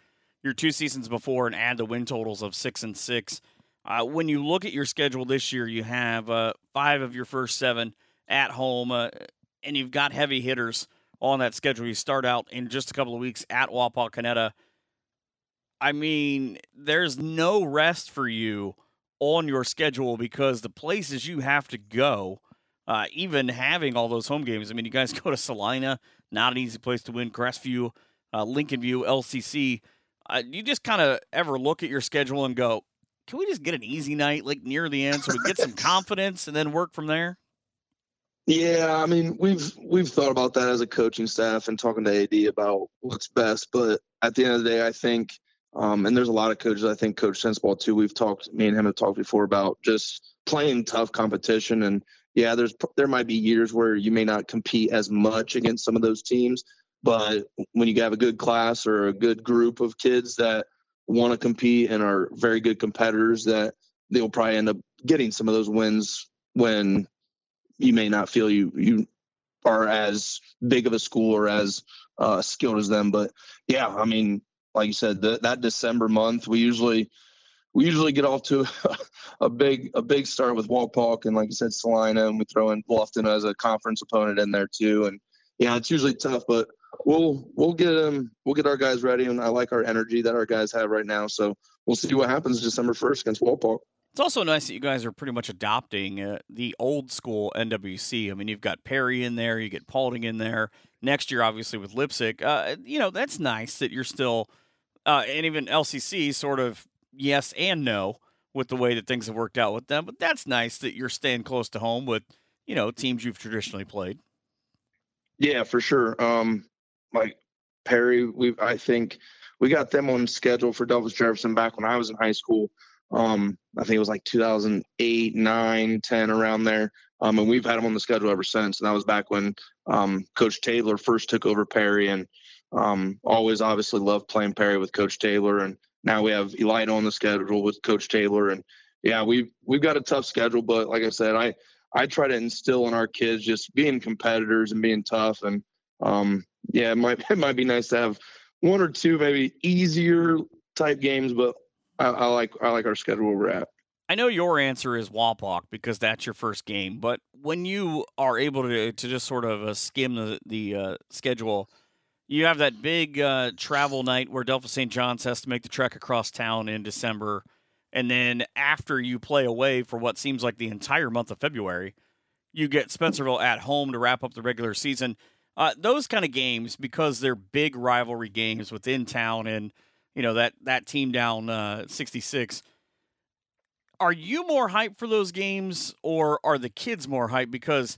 your two seasons before and add the win totals of six and six. Uh, when you look at your schedule this year, you have uh, five of your first seven at home, uh, and you've got heavy hitters on that schedule. You start out in just a couple of weeks at Wapakoneta. I mean, there's no rest for you on your schedule because the places you have to go, uh, even having all those home games. I mean, you guys go to Celina, not an easy place to win. Crestview, uh, Lincolnview, LCC. Uh, you just kind of ever look at your schedule and go, can we just get an easy night like near the end so we get some confidence and then work from there? Yeah, I mean we've we've thought about that as a coaching staff and talking to AD about what's best, but at the end of the day, I think, um, and there's a lot of coaches. I think Coach Sensabaugh too. We've talked, me and him have talked before about just playing tough competition, and yeah, there's there might be years where you may not compete as much against some of those teams, but when you have a good class or a good group of kids that want to compete and are very good competitors that they'll probably end up getting some of those wins when you may not feel you you are as big of a school or as uh, skilled as them. But yeah, I mean, like you said, the, that December month we usually we usually get off to a big a big start with Wapak and like you said, Celina, and we throw in Bluffton as a conference opponent in there too. And yeah, it's usually tough, but we'll we'll get them we'll get our guys ready, and I like our energy that our guys have right now. So we'll see what happens December first against Wapak. It's also nice that you guys are pretty much adopting uh, the old school NWC. I mean, you've got Perry in there, you get Paulding in there. Next year, obviously with Leipsic, uh, you know that's nice that you're still, uh, and even LCC sort of yes and no with the way that things have worked out with them. But that's nice that you're staying close to home with you know teams you've traditionally played. Yeah, for sure. Um, like Perry, we I think we got them on schedule for Delphos Jefferson back when I was in high school. Um, I think it was like 2008, 9, 10, around there. Um, and we've had them on the schedule ever since. And that was back when um, Coach Taylor first took over Perry, and um, always obviously loved playing Perry with Coach Taylor. And now we have Elida on the schedule with Coach Taylor. And yeah, we've we've got a tough schedule, but like I said, I I try to instill in our kids just being competitors and being tough. And um, yeah, it might it might be nice to have one or two maybe easier type games, but I, I like I like our schedule we're at. I know your answer is Wapak because that's your first game, but when you are able to to just sort of uh, skim the the uh, schedule, you have that big uh, travel night where Delphos St. John's has to make the trek across town in December, and then after you play away for what seems like the entire month of February, you get Spencerville at home to wrap up the regular season. Uh, those kind of games, because they're big rivalry games within town, and you know that that team down uh, 66. Are you more hyped for those games, or are the kids more hyped because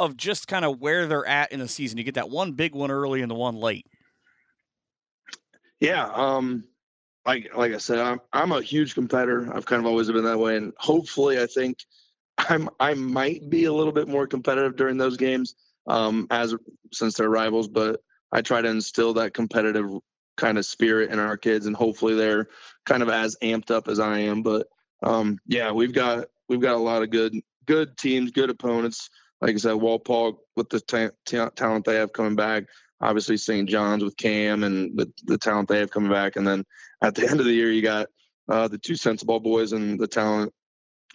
of just kind of where they're at in the season? You get that one big one early and the one late. Yeah, um, like like I said, I'm I'm a huge competitor. I've kind of always been that way, and hopefully, I think I'm I might be a little bit more competitive during those games um, as since they're rivals. But I try to instill that competitive kind of spirit in our kids, and hopefully they're kind of as amped up as I am. But um, yeah, we've got we've got a lot of good good teams, good opponents. Like I said, Wapak with the ta- ta- talent they have coming back. Obviously, St. John's with Cam and the, the talent they have coming back. And then at the end of the year, you got uh, the two Sensabaugh boys and the talent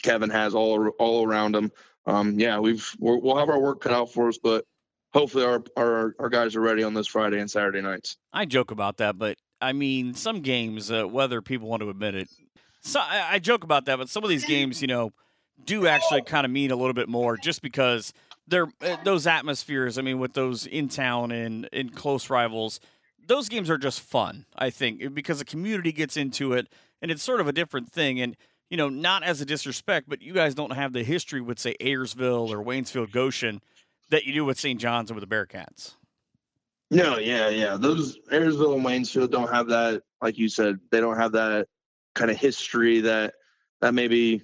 Kevin has all all around him um, yeah, we've we will have our work cut out for us, but hopefully our, our our guys are ready on this Friday and Saturday nights. I joke about that, but I mean, some games, uh, whether people want to admit it, so I, I joke about that, but some of these games, you know, do actually kind of mean a little bit more, just because they're uh, those atmospheres. I mean, with those in town and in close rivals, those games are just fun. I think because the community gets into it, and it's sort of a different thing, and you know, not as a disrespect, but you guys don't have the history with, say, Ayersville or Waynesfield Goshen that you do with St. John's and with the Bearcats. No, yeah, yeah. Those Ayersville and Waynesfield don't have that, like you said, they don't have that kind of history that that maybe,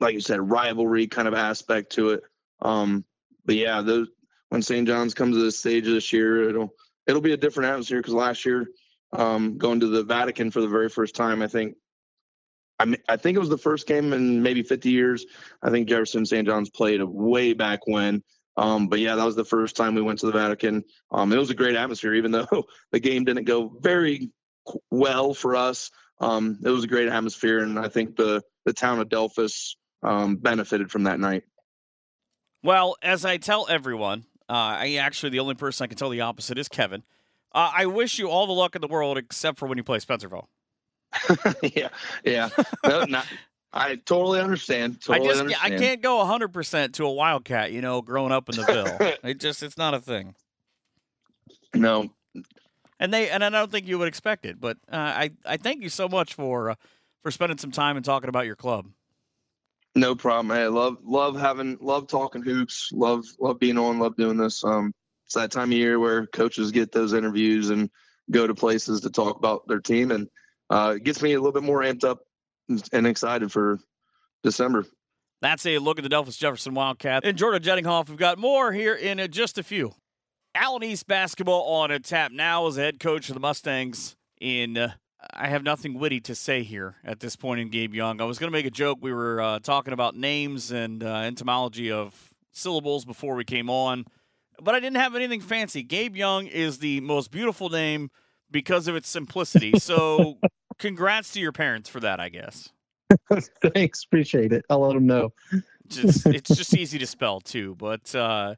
like you said, rivalry kind of aspect to it. Um, but yeah, those when St. John's comes to the stage this year, it'll it'll be a different atmosphere because last year, um, going to the Vatican for the very first time, I think I mean, I think it was the first game in maybe 50 years. I think Jefferson St. John's played way back when. Um, but yeah, that was the first time we went to the Vatican. Um, it was a great atmosphere, even though the game didn't go very well for us. Um, it was a great atmosphere, and I think the the town of Delphos um, benefited from that night. Well, as I tell everyone, uh, I actually the only person I can tell the opposite is Kevin. Uh, I wish you all the luck in the world, except for when you play Spencerville. yeah, yeah. No, not, I totally understand. Totally I just understand. I can't go hundred percent to a Wildcat. You know, growing up in the Ville, it just it's not a thing. No, and they and I don't think you would expect it. But uh, I I thank you so much for uh, for spending some time and talking about your club. No problem. Hey, love love having love talking hoops. Love love being on. Love doing this. Um, it's that time of year where coaches get those interviews and go to places to talk about their team, and uh, it gets me a little bit more amped up and excited for December. That's a look at the Delphos Jefferson Wildcats. And Jordan Jettinghoff, we've got more here in uh, just a few. Allen East basketball on a tap now as head coach of the Mustangs. In uh, I have nothing witty to say here at this point in Gabe Young. I was going to make a joke. We were uh, talking about names and uh, etymology of syllables before we came on, but I didn't have anything fancy. Gabe Young is the most beautiful name because of its simplicity. So, congrats to your parents for that, I guess. Thanks, appreciate it. I'll let them know. Just, it's just easy to spell too, but. Uh,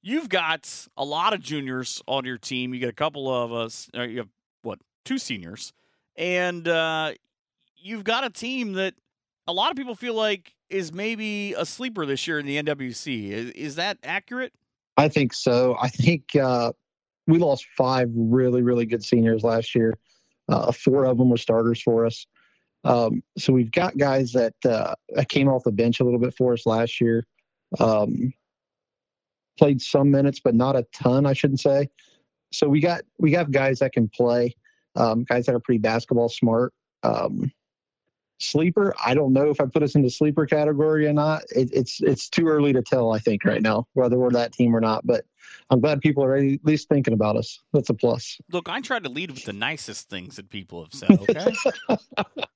You've got a lot of juniors on your team. You got a couple of us. Uh, you have what two seniors, and uh, you've got a team that a lot of people feel like is maybe a sleeper this year in the NWC. Is, is that accurate? I think so. I think uh, we lost five really, really good seniors last year. Uh, four of them were starters for us. Um, so we've got guys that uh, came off the bench a little bit for us last year. Um, played some minutes, but not a ton, I shouldn't say. So we got we got guys that can play, um, guys that are pretty basketball smart. Um, sleeper, I don't know if I put us in the sleeper category or not. It, it's it's too early to tell. I think right now whether we're that team or not. But I'm glad people are at least thinking about us. That's a plus. Look, I try to lead with the nicest things that people have said. Okay,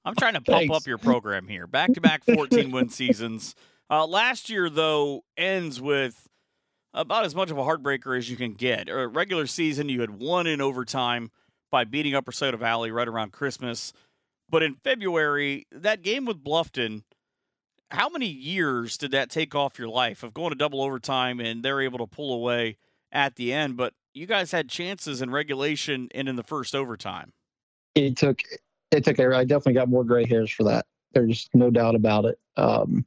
I'm trying to pump Thanks. up your program here. Back to back 14 win seasons. Uh, last year though ends with about as much of a heartbreaker as you can get. Or regular season, you had won in overtime by beating Upper Scioto Valley right around Christmas. But in February, that game with Bluffton, how many years did that take off your life of going to double overtime and they're able to pull away at the end? But you guys had chances in regulation and in the first overtime. It took it took. I definitely got more gray hairs for that. There's no doubt about it. Um,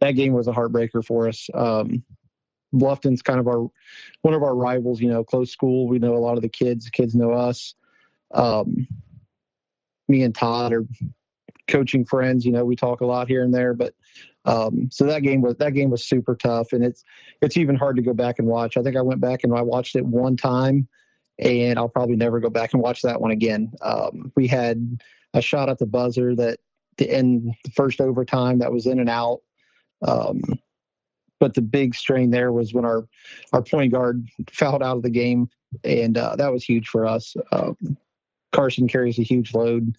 that game was a heartbreaker for us. Um, Bluffton's kind of our one of our rivals. You know, close school. We know a lot of the kids. The kids know us. Um, me and Todd are coaching friends. You know, we talk a lot here and there. But um, so that game was that game was super tough, and it's it's even hard to go back and watch. I think I went back and I watched it one time, and I'll probably never go back and watch that one again. Um, we had a shot at the buzzer that to end the first overtime that was in and out. Um, but the big strain there was when our our point guard fouled out of the game, and uh, that was huge for us. Um, Carson carries a huge load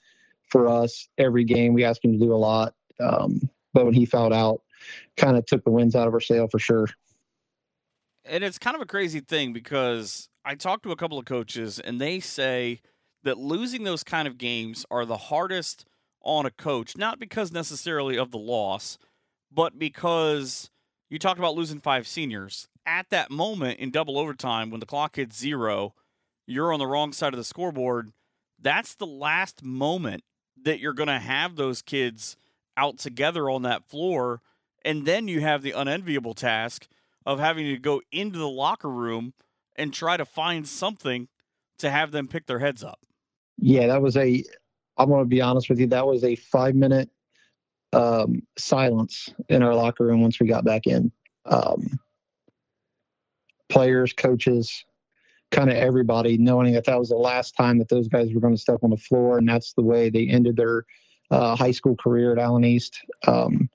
for us every game. We ask him to do a lot, um, but when he fouled out, kind of took the winds out of our sail for sure. And it's kind of a crazy thing because I talked to a couple of coaches and they say that losing those kind of games are the hardest on a coach, not because necessarily of the loss, but because you talked about losing five seniors. At that moment in double overtime, when the clock hits zero, you're on the wrong side of the scoreboard. That's the last moment that you're going to have those kids out together on that floor. And then you have the unenviable task of having to go into the locker room and try to find something to have them pick their heads up. Yeah, that was a. I'm going to be honest with you. That was a five minute um, silence in our locker room once we got back in. Um, players, coaches, kind of everybody knowing that that was the last time that those guys were going to step on the floor, and that's the way they ended their uh, high school career at Allen East. Um,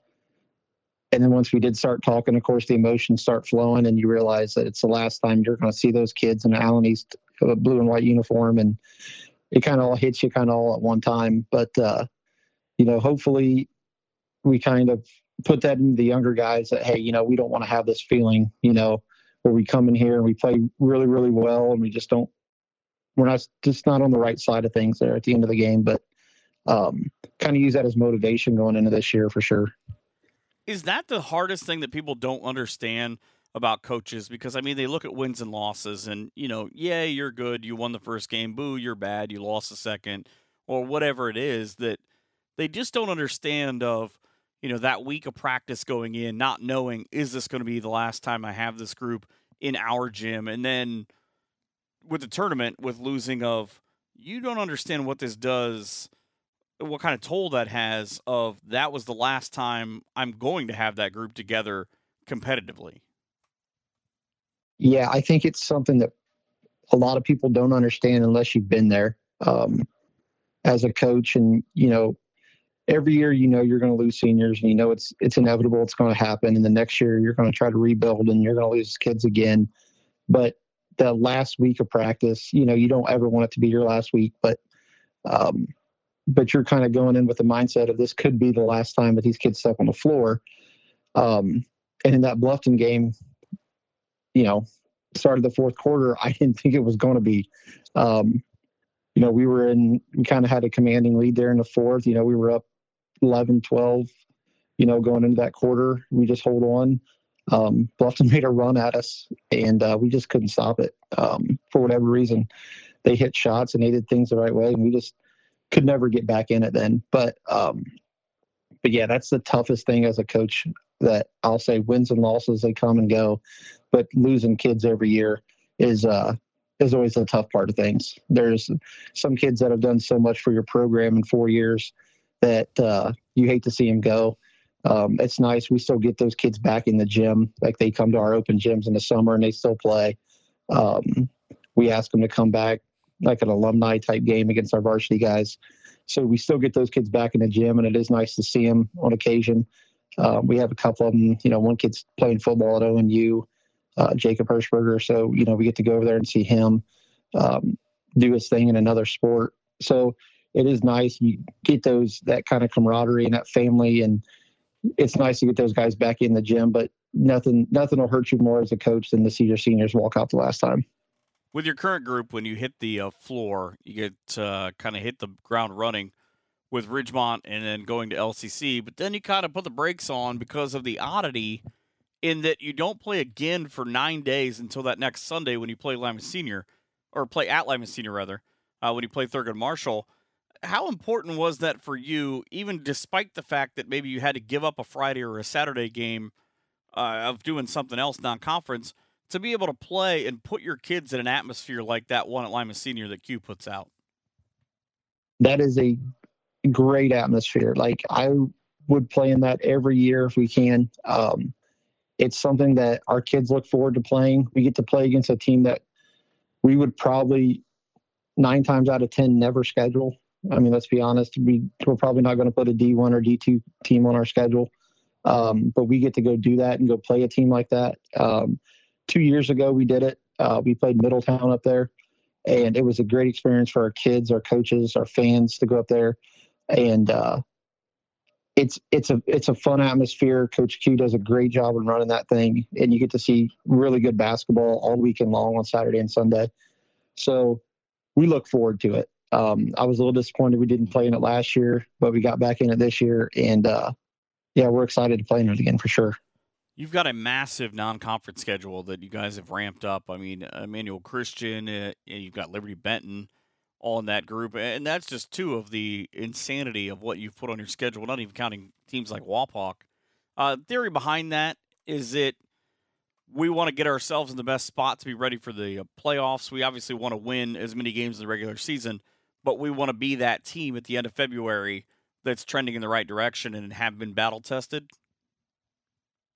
and then once we did start talking, of course, the emotions start flowing, and you realize that it's the last time you're going to see those kids in Allen East uh, blue and white uniform, and it kind of all hits you kind of all at one time. But uh, you know, hopefully, we kind of put that into the younger guys that hey, you know, we don't want to have this feeling, you know, where we come in here and we play really, really well, and we just don't, we're not just not on the right side of things there at the end of the game. But um, kind of use that as motivation going into this year for sure. Is that the hardest thing that people don't understand about coaches? Because I mean, they look at wins and losses, and you know, yeah, you're good, you won the first game. Boo, you're bad, you lost the second, or whatever it is. That they just don't understand of you know that week of practice going in, not knowing is this going to be the last time I have this group in our gym, and then with the tournament with losing of you don't understand what this does what kind of toll that has of that was the last time I'm going to have that group together competitively. Yeah, I think it's something that a lot of people don't understand unless you've been there um, as a coach. And you know, every year you know you're going to lose seniors, and you know it's it's inevitable. It's going to happen. And the next year you're going to try to rebuild, and you're going to lose kids again. But the last week of practice, you know, you don't ever want it to be your last week, but um, but you're kind of going in with the mindset of this could be the last time that these kids step on the floor. Um, and in that Bluffton game, you know, started the fourth quarter, I didn't think it was going to be. Um, you know, we were in, we kind of had a commanding lead there in the fourth. You know, we were up 11, 12, you know, going into that quarter. We just hold on. Um, Bluffton made a run at us, and uh, we just couldn't stop it um, for whatever reason. They hit shots and they did things the right way, and we just could never get back in it then. But um, but yeah, that's the toughest thing as a coach. That I'll say wins and losses they come and go, but losing kids every year is uh is always the tough part of things. There's some kids that have done so much for your program in four years that uh, you hate to see them go. Um, it's nice we still get those kids back in the gym. Like they come to our open gyms in the summer and they still play. Um, we ask them to come back like an alumni type game against our varsity guys. So we still get those kids back in the gym, and it is nice to see them on occasion. Uh, we have a couple of them. You know, one kid's playing football at ONU, uh, Jacob Hirschberger. So you know, we get to go over there and see him um, do his thing in another sport. So it is nice. You get those that kind of camaraderie and that family, and it's nice to get those guys back in the gym. But nothing, nothing will hurt you more as a coach than to see your seniors walk out the last time with your current group, when you hit the uh, floor, you get uh, kind of hit the ground running with Ridgemont and then going to LCC, but then you kind of put the brakes on because of the oddity in that you don't play again for nine days until that next Sunday when you play Lima Senior, or play at Lima Senior rather, uh, when you play Thurgood Marshall. How important was that for you, even despite the fact that maybe you had to give up a Friday or a Saturday game uh, of doing something else non-conference? to be able to play and put your kids in an atmosphere like that one at Lima Senior that Q puts out? That is a great atmosphere. Like I would play in that every year if we can. Um, it's something that our kids look forward to playing. We get to play against a team that we would probably nine times out of ten never schedule. I mean, let's be honest. We we're probably not going to put a D one or D two team on our schedule, um, but we get to go do that and go play a team like that. Um, two years ago we did it. Uh, we played Middletown up there, and it was a great experience for our kids, our coaches, our fans to go up there, and uh, it's it's a it's a fun atmosphere. Coach Q does a great job in running that thing, and you get to see really good basketball all weekend long on Saturday and Sunday. So we look forward to it. Um, I was a little disappointed we didn't play in it last year, but we got back in it this year, and uh, yeah, we're excited to play in it again for sure. You've got a massive non-conference schedule that you guys have ramped up. I mean, Emmanuel Christian, uh, you've got Liberty Benton, all in that group, and that's just two of the insanity of what you've put on your schedule. Not even counting teams like Wapak. Uh, theory behind that is that we want to get ourselves in the best spot to be ready for the uh, playoffs. We obviously want to win as many games in the regular season, but we want to be that team at the end of February that's trending in the right direction and have been battle tested.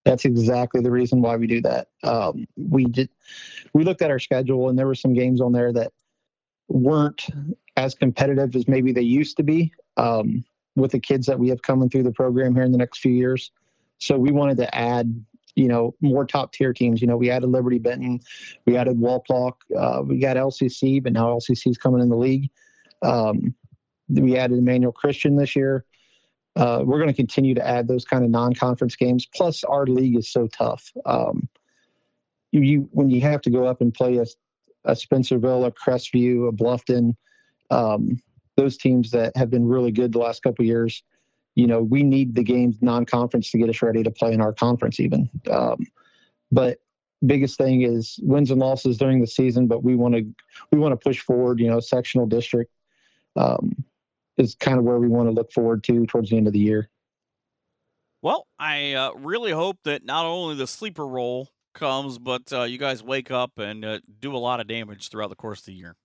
That's exactly the reason why we do that. Um, we did, we looked at our schedule, and there were some games on there that weren't as competitive as maybe they used to be um, with the kids that we have coming through the program here in the next few years. So we wanted to add, you know, more top tier teams. You know, we added Liberty Benton, we added Wapak, uh, we got LCC, but now LCC is coming in the league. Um, we added Emmanuel Christian this year uh, we're going to continue to add those kind of non-conference games. Plus, our league is so tough. Um, you, you, when you have to go up and play a, a Spencerville, a Crestview, a Bluffton, um, those teams that have been really good the last couple years, you know, we need the games non-conference to get us ready to play in our conference even. Um, but biggest thing is wins and losses during the season, but we want to we want to push forward. You know, sectional district um, is kind of where we want to look forward to towards the end of the year. Well, I uh, really hope that not only the sleeper role comes, but uh, you guys wake up and uh, do a lot of damage throughout the course of the year.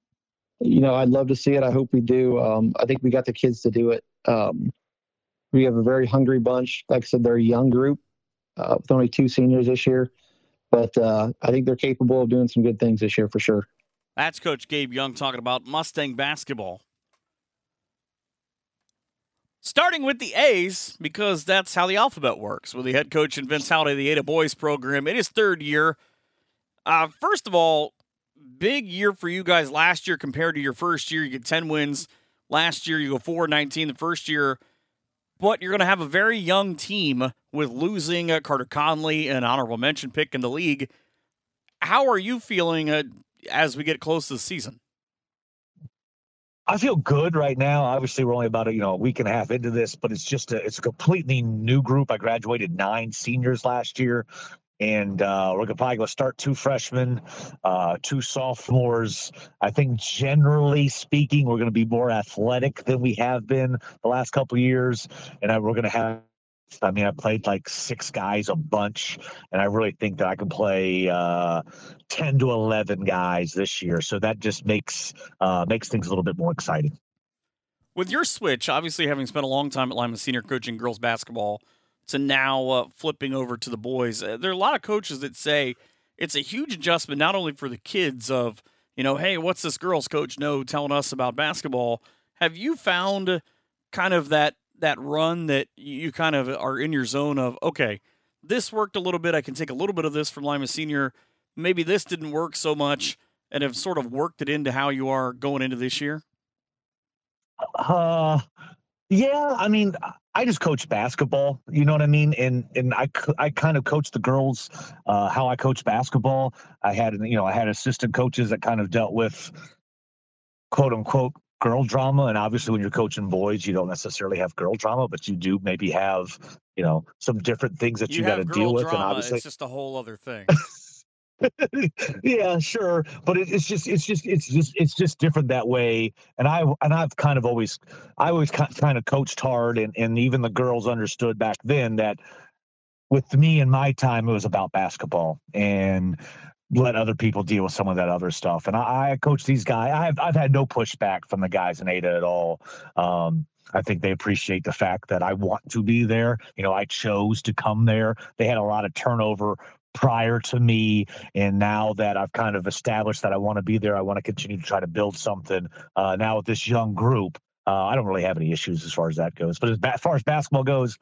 You know, I'd love to see it. I hope we do. Um, I think we got the kids to do it. Um, we have a very hungry bunch. Like I said, they're a young group uh, with only two seniors this year, but uh, I think they're capable of doing some good things this year for sure. That's Coach Gabe Young talking about Mustang basketball. Starting with the A's, because that's how the alphabet works. With the head coach and Vince Halliday, the Ada Boys program, in his third year. Uh, first of all, big year for you guys last year compared to your first year. You get 10 wins. Last year, you go 4 19 the first year. But you're going to have a very young team with losing uh, Carter Conley, an honorable mention pick in the league. How are you feeling uh, as we get close to the season? I feel good right now. Obviously, we're only about a you know a week and a half into this, but it's just a it's a completely new group. I graduated nine seniors last year, and uh, we're probably gonna start two freshmen, uh, two sophomores. I think generally speaking, we're gonna be more athletic than we have been the last couple years, and we're gonna have I mean, I played like six guys a bunch, and I really think that I can play uh, ten to eleven guys this year. So that just makes uh, makes things a little bit more exciting. With your switch, obviously having spent a long time at Lima Senior coaching girls basketball, to now uh, flipping over to the boys, uh, there are a lot of coaches that say it's a huge adjustment, not only for the kids of you know, hey, what's this girls coach know telling us about basketball? Have you found kind of that that run that you kind of are in your zone of okay, this worked a little bit. I can take a little bit of this from Lima Senior. Maybe this didn't work so much, and have sort of worked it into how you are going into this year. Uh, yeah. I mean, I just coach basketball. You know what I mean? And and I I kind of coach the girls uh, how I coach basketball. I had you know I had assistant coaches that kind of dealt with quote unquote girl drama and obviously when you're coaching boys you don't necessarily have girl drama but you do maybe have you know some different things that you, you got to deal with drama, and obviously it's just a whole other thing. Yeah sure but it, it's just it's just it's just it's just different that way and i and i've kind of always i always kind of coached hard and and even the girls understood back then that with me and my time it was about basketball and let other people deal with some of that other stuff. And I, I coach these guys. I've I've had no pushback from the guys in Ada at all. Um, I think they appreciate the fact that I want to be there. You know, I chose to come there. They had a lot of turnover prior to me, and now that I've kind of established that I want to be there, I want to continue to try to build something. Uh, now with this young group, uh, I don't really have any issues as far as that goes. But as, ba- as far as basketball goes,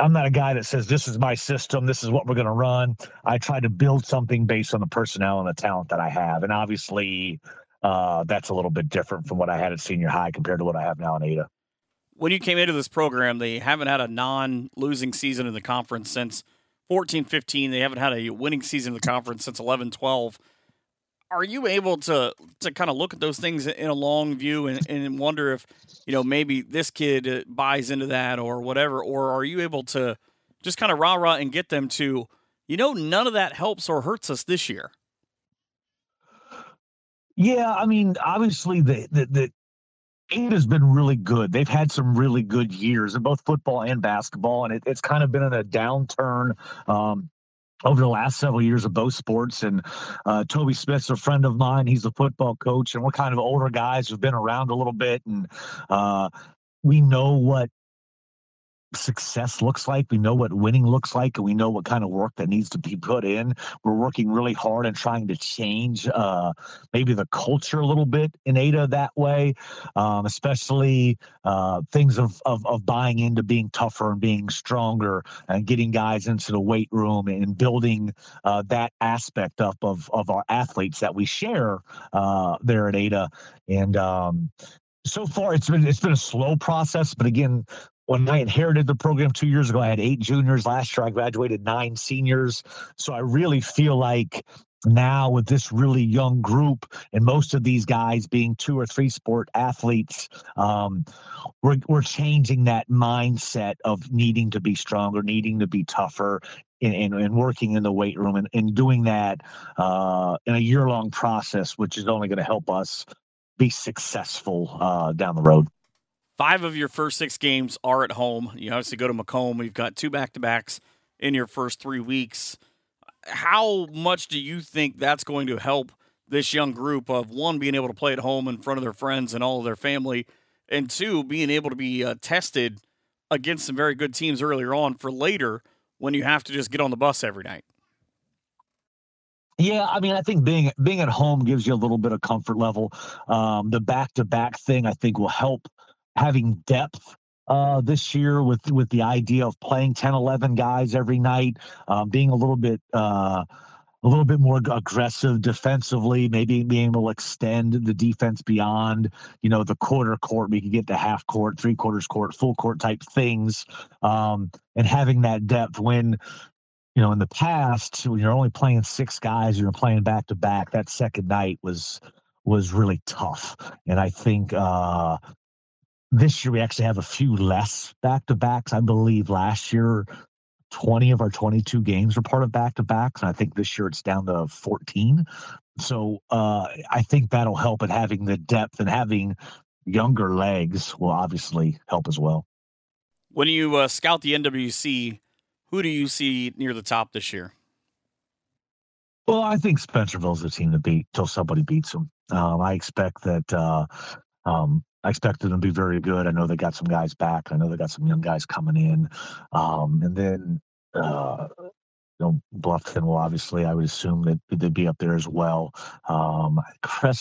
I'm not a guy that says this is my system, this is what we're going to run. I try to build something based on the personnel and the talent that I have, and obviously, uh, that's a little bit different from what I had at senior high compared to what I have now in Ada. When you came into this program, they haven't had a non-losing season in the conference since 14-15. They haven't had a winning season in the conference since 11-12 are you able to to kind of look at those things in a long view and, and wonder if you know maybe this kid uh, buys into that or whatever or are you able to just kind of rah rah and get them to you know none of that helps or hurts us this year yeah i mean obviously the the, the Ada has been really good. They've had some really good years in both football and basketball, and it, it's kind of been in a downturn. Um, over the last several years of both sports. And uh, Toby Smith's a friend of mine. He's a football coach, and we're kind of older guys who've been around a little bit, and uh, we know what success looks like. We know what winning looks like, and we know what kind of work that needs to be put in. We're working really hard and trying to change uh, maybe the culture a little bit in Ada that way, um, especially uh, things of, of, of buying into being tougher and being stronger and getting guys into the weight room and building uh, that aspect up of of our athletes that we share uh, there at Ada. And um, so far it's been it's been a slow process but again when I inherited the program two years ago, I had eight juniors. Last year, I graduated nine seniors. So I really feel like now with this really young group and most of these guys being two or three sport athletes um, we're, we're changing that mindset of needing to be stronger needing to be tougher and, and, and working in the weight room and, and doing that uh, in a year long process which is only going to help us be successful uh, down the road five of your first six games are at home you obviously go to McComb you've got two back-to-backs in your first three weeks how much do you think that's going to help this young group of one being able to play at home in front of their friends and all of their family, and two being able to be uh, tested against some very good teams earlier on for later when you have to just get on the bus every night? Yeah, I mean, I think being being at home gives you a little bit of comfort level. Um, the back to back thing, I think, will help having depth uh, this year with with the idea of playing 10, 11 guys every night, um, being a little bit uh, a little bit more aggressive defensively, maybe being able to extend the defense beyond, you know, the quarter court. We could get to half court, three quarters court, full court type things, um, and having that depth when. You know, in the past, when you're only playing six guys, you're playing back to back. That second night was was really tough, and I think uh, this year we actually have a few less back to backs. I believe last year 20 of our 22 games were part of back to backs. And I think this year it's down to 14. So uh, I think that'll help and having the depth and having younger legs will obviously help as well. When you uh, scout the NWC, who do you see near the top this year? Well, I think Spencerville's the team to beat till somebody beats them. Um, I expect that uh, um, I expected them to be very good. I know they got some guys back. I know they got some young guys coming in. Um, and then, uh, you know, Bluffton will obviously, I would assume that they'd be up there as well. Um,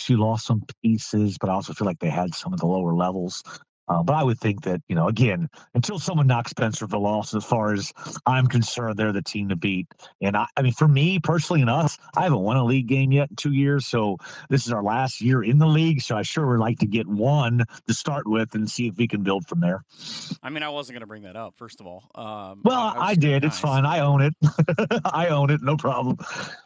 you lost some pieces, but I also feel like they had some of the lower levels. Uh, but I would think that, you know, again, until someone knocks Spencerville off, as far as I'm concerned, they're the team to beat. And I, I mean, for me personally and us, I haven't won a league game yet in two years. So this is our last year in the league. So I sure would like to get one to start with and see if we can build from there. I mean, I wasn't going to bring that up, first of all. Um, well, I, I, I did. Nice. It's fine. I own it. I own it. No problem.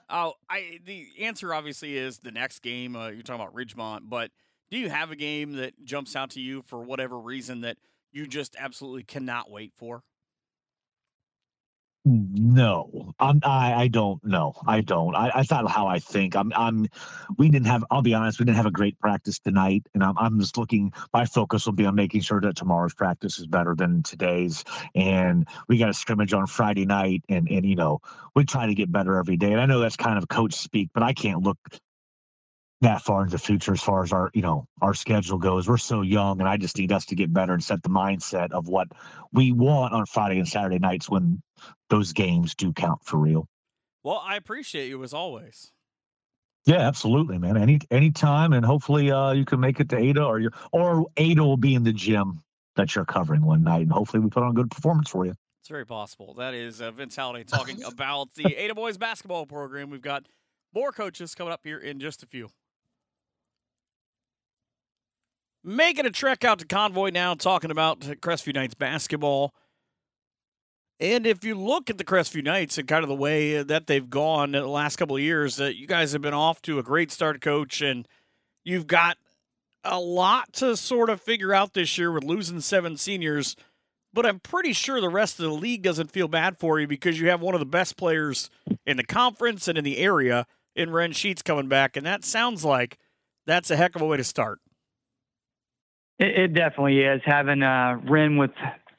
Oh, I the answer obviously is the next game. Uh, you're talking about Ridgemont, but – do you have a game that jumps out to you for whatever reason that you just absolutely cannot wait for? No, I'm, I I don't know. I don't. I, I thought how I think. I'm I'm. We didn't have. I'll be honest. We didn't have a great practice tonight, and I'm I'm just looking. My focus will be on making sure that tomorrow's practice is better than today's. And we got a scrimmage on Friday night, and and you know we try to get better every day. And I know that's kind of coach speak, but I can't look that far into the future as far as our you know our schedule goes. We're so young and i just need us to get better and set the mindset of what we want on friday and saturday nights when those games do count for real. Well i appreciate you as always. Yeah absolutely man. Any any time and hopefully uh you can make it to ada or you or ada will be in the gym that you're covering one night and hopefully we put on a good performance for you. It's very possible. That is uh, vince halliday talking about the ada boys basketball program. We've got more coaches coming up here in just a few making a trek out to Convoy now, talking about Crestview Knights basketball. And if you look at the Crestview Knights and kind of the way that they've gone the last couple of years, uh, you guys have been off to a great start, coach, and you've got a lot to sort of figure out this year with losing seven seniors. But I'm pretty sure the rest of the league doesn't feel bad for you because you have one of the best players in the conference and in the area in Ren Sheets coming back. And that sounds like that's a heck of a way to start. It, it definitely is having uh, Ren with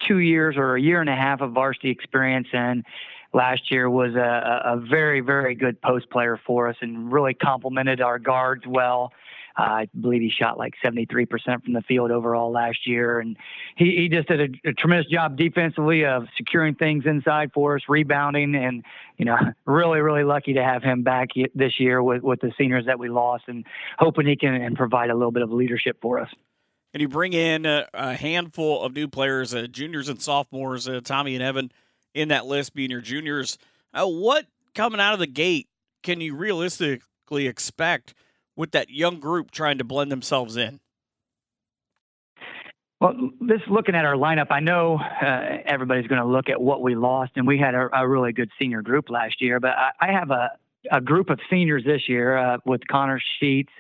two years or a year and a half of varsity experience and last year was a, a very very good post player for us and really complemented our guards well. Uh, I believe he shot like 73% from the field overall last year. And he, he just did a, a, tremendous job defensively of securing things inside for us, rebounding. And, you know, really, really lucky to have him back this year with, with the seniors that we lost and hoping he can and provide a little bit of leadership for us and you bring in a, a handful of new players, uh, juniors and sophomores, uh, Tommy and Evan in that list being your juniors. Uh, what coming out of the gate can you realistically expect with that young group trying to blend themselves in? Well, just looking at our lineup, I know uh, everybody's going to look at what we lost, and we had a, a, really good senior group last year. But I, I have a a group of seniors this year uh, with Connor Sheets,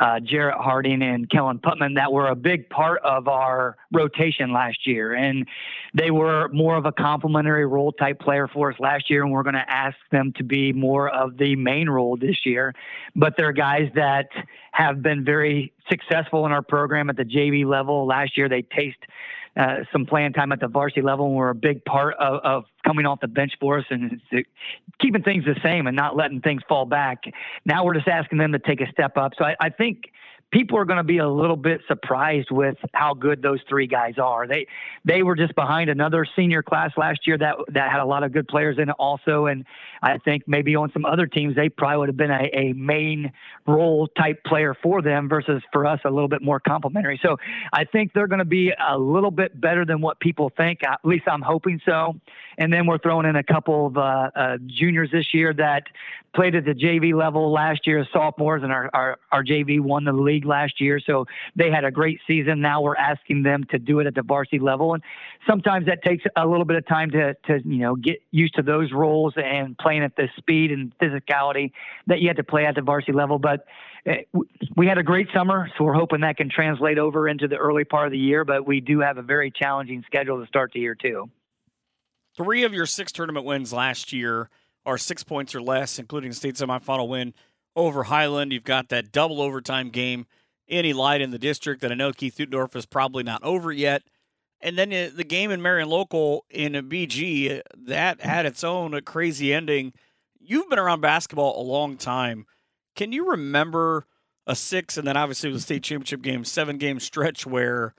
uh, Jarrett Harding and Kellen Putman that were a big part of our rotation last year. And they were more of a complementary role type player for us last year. And we're going to ask them to be more of the main role this year. But they're guys that have been very successful in our program at the JV level. Last year, they taste uh, some playing time at the varsity level and were a big part of, of coming off the bench for us and keeping things the same and not letting things fall back. Now we're just asking them to take a step up. So I, I think people are going to be a little bit surprised with how good those three guys are. They they were just behind another senior class last year that that had a lot of good players in it also, and I think maybe on some other teams they probably would have been a, a main role type player for them versus for us a little bit more complimentary. So I think they're going to be a little bit better than what people think. At least I'm hoping so. And then we're throwing in a couple of uh, uh, juniors this year that played at the JV level last year as sophomores, and our, our, our JV won the league last year. So they had a great season. Now we're asking them to do it at the varsity level. And sometimes that takes a little bit of time to, to you know, get used to those roles and playing at the speed and physicality that you had to play at the varsity level. But eh, we had a great summer, so we're hoping that can translate over into the early part of the year. But we do have a very challenging schedule to start the year, too. Three of your six tournament wins last year are six points or less, including the state semifinal win over Hiland. You've got that double overtime game in Elida in the district that I know Keith Utendorf is probably not over yet. And then uh, the game in Marion Local in a BG, that had its own crazy ending. You've been around basketball a long time. Can you remember a six and then obviously the state championship game, seven game stretch where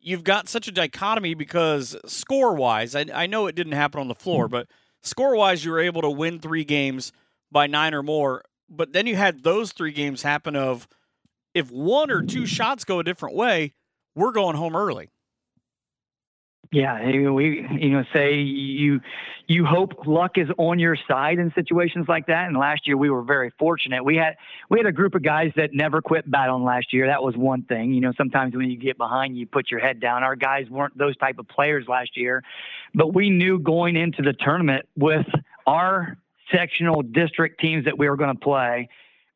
you've got such a dichotomy because score wise, I, I know it didn't happen on the floor, but – score wise, you were able to win three games by nine or more. But then you had those three games happen of if one or two shots go a different way, we're going home early. Yeah, we you know say you you hope luck is on your side in situations like that. And last year we were very fortunate. We had we had a group of guys that never quit battling last year. That was one thing. You know, sometimes when you get behind, you put your head down. Our guys weren't those type of players last year, but we knew going into the tournament with our sectional district teams that we were going to play,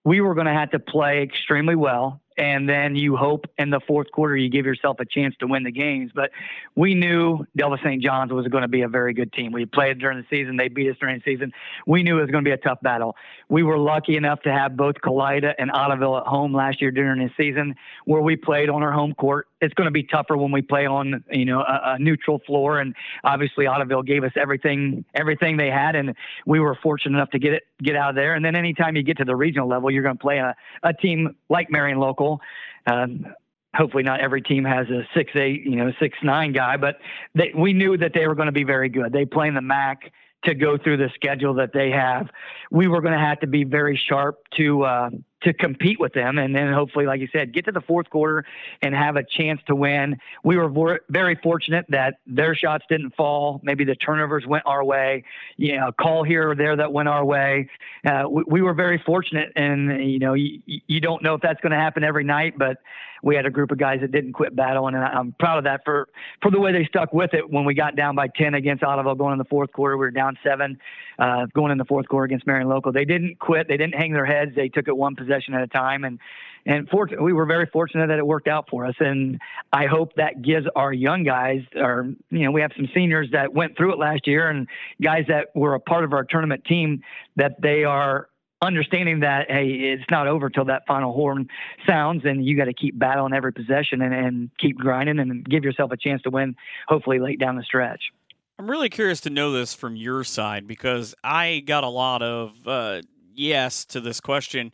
we were going to have to play extremely well and then you hope in the fourth quarter you give yourself a chance to win the games. But we knew Delphos St. John's was going to be a very good team. We played during the season; they beat us during the season. We knew it was going to be a tough battle. We were lucky enough to have both Kalida and Ottoville at home last year during the season, where we played on our home court. It's going to be tougher when we play on you know a, a neutral floor, and obviously Ottoville gave us everything everything they had, and we were fortunate enough to get it get out of there. And then anytime you get to the regional level, you're going to play a, a team like Marion Local. Um, hopefully, not every team has a six eight, you know, six nine guy, but they, we knew that they were going to be very good. They play in the MAC to go through the schedule that they have. We were going to have to be very sharp to uh, to compete with them, and then hopefully, like you said, get to the fourth quarter and have a chance to win. We were very fortunate that their shots didn't fall. Maybe the turnovers went our way. You know, a call here or there that went our way. Uh, we, we, were very fortunate, and you know, you, you don't know if that's going to happen every night, but we had a group of guys that didn't quit battling, and I'm proud of that for for the way they stuck with it. When we got down by 10 against ottawa going in the fourth quarter, we were down seven uh, going in the fourth quarter against Marion Local. They didn't quit. They didn't hang their heads. They took it one possession at a time, and and for, we were very fortunate that it worked out for us. And I hope that gives our young guys, or you know, we have some seniors that went through it last year, and guys that were a part of our tournament team, that they are understanding that hey, it's not over till that final horn sounds, and you got to keep battling every possession and, and keep grinding and give yourself a chance to win, hopefully late down the stretch. I'm really curious to know this from your side because I got a lot of uh, yes to this question.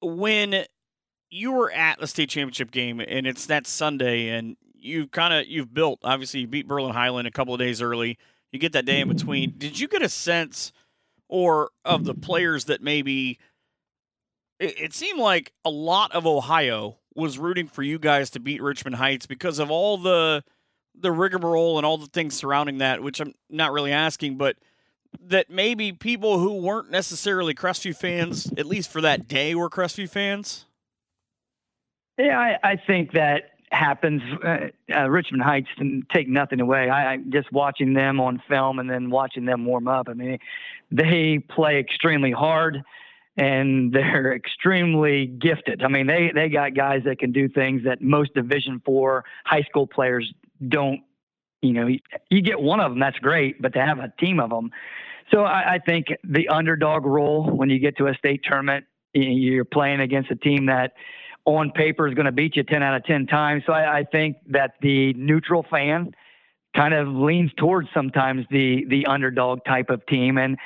When you were at the state championship game and it's that Sunday and you've kind of you've built obviously you beat Berlin Hiland a couple of days early. You get that day in between. Did you get a sense or of the players that maybe it, it seemed like a lot of Ohio was rooting for you guys to beat Richmond Heights because of all the the rigmarole and all the things surrounding that, which I'm not really asking, but that maybe people who weren't necessarily Crestview fans, at least for that day, were Crestview fans? Yeah, I, I think that happens. Uh, uh, Richmond Heights take nothing away. I, I just watching them on film and then watching them warm up. I mean, they play extremely hard and they're extremely gifted. I mean, they they got guys that can do things that most Division Four high school players don't. You know, you get one of them, that's great, but to have a team of them. So I, I think the underdog role when you get to a state tournament, you're playing against a team that on paper is going to beat you 10 out of 10 times. So I, I think that the neutral fan kind of leans towards sometimes the the underdog type of team and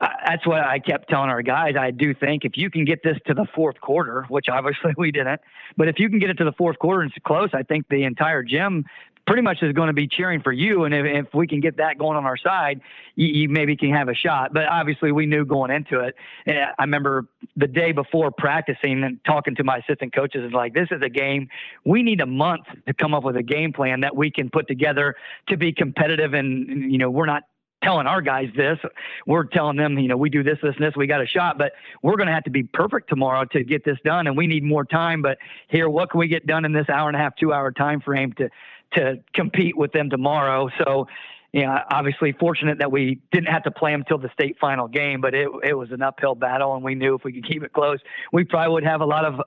that's what I kept telling our guys. I do think if you can get this to the fourth quarter, which obviously we didn't, but if you can get it to the fourth quarter and it's close, I think the entire gym pretty much is going to be cheering for you. And if, if we can get that going on our side, you, you, maybe can have a shot. But obviously, we knew going into it. And I remember the day before practicing and talking to my assistant coaches is like, this is a game. We need a month to come up with a game plan that we can put together to be competitive. And, you know, we're not telling our guys this. We're telling them, you know, we do this, this, and this. We got a shot, but we're going to have to be perfect tomorrow to get this done, and we need more time. But here, what can we get done in this hour and a half, two hour time frame to to compete with them tomorrow. So, you know, obviously fortunate that we didn't have to play them till the state final game, but it it was an uphill battle, and we knew if we could keep it close, we probably would have a lot of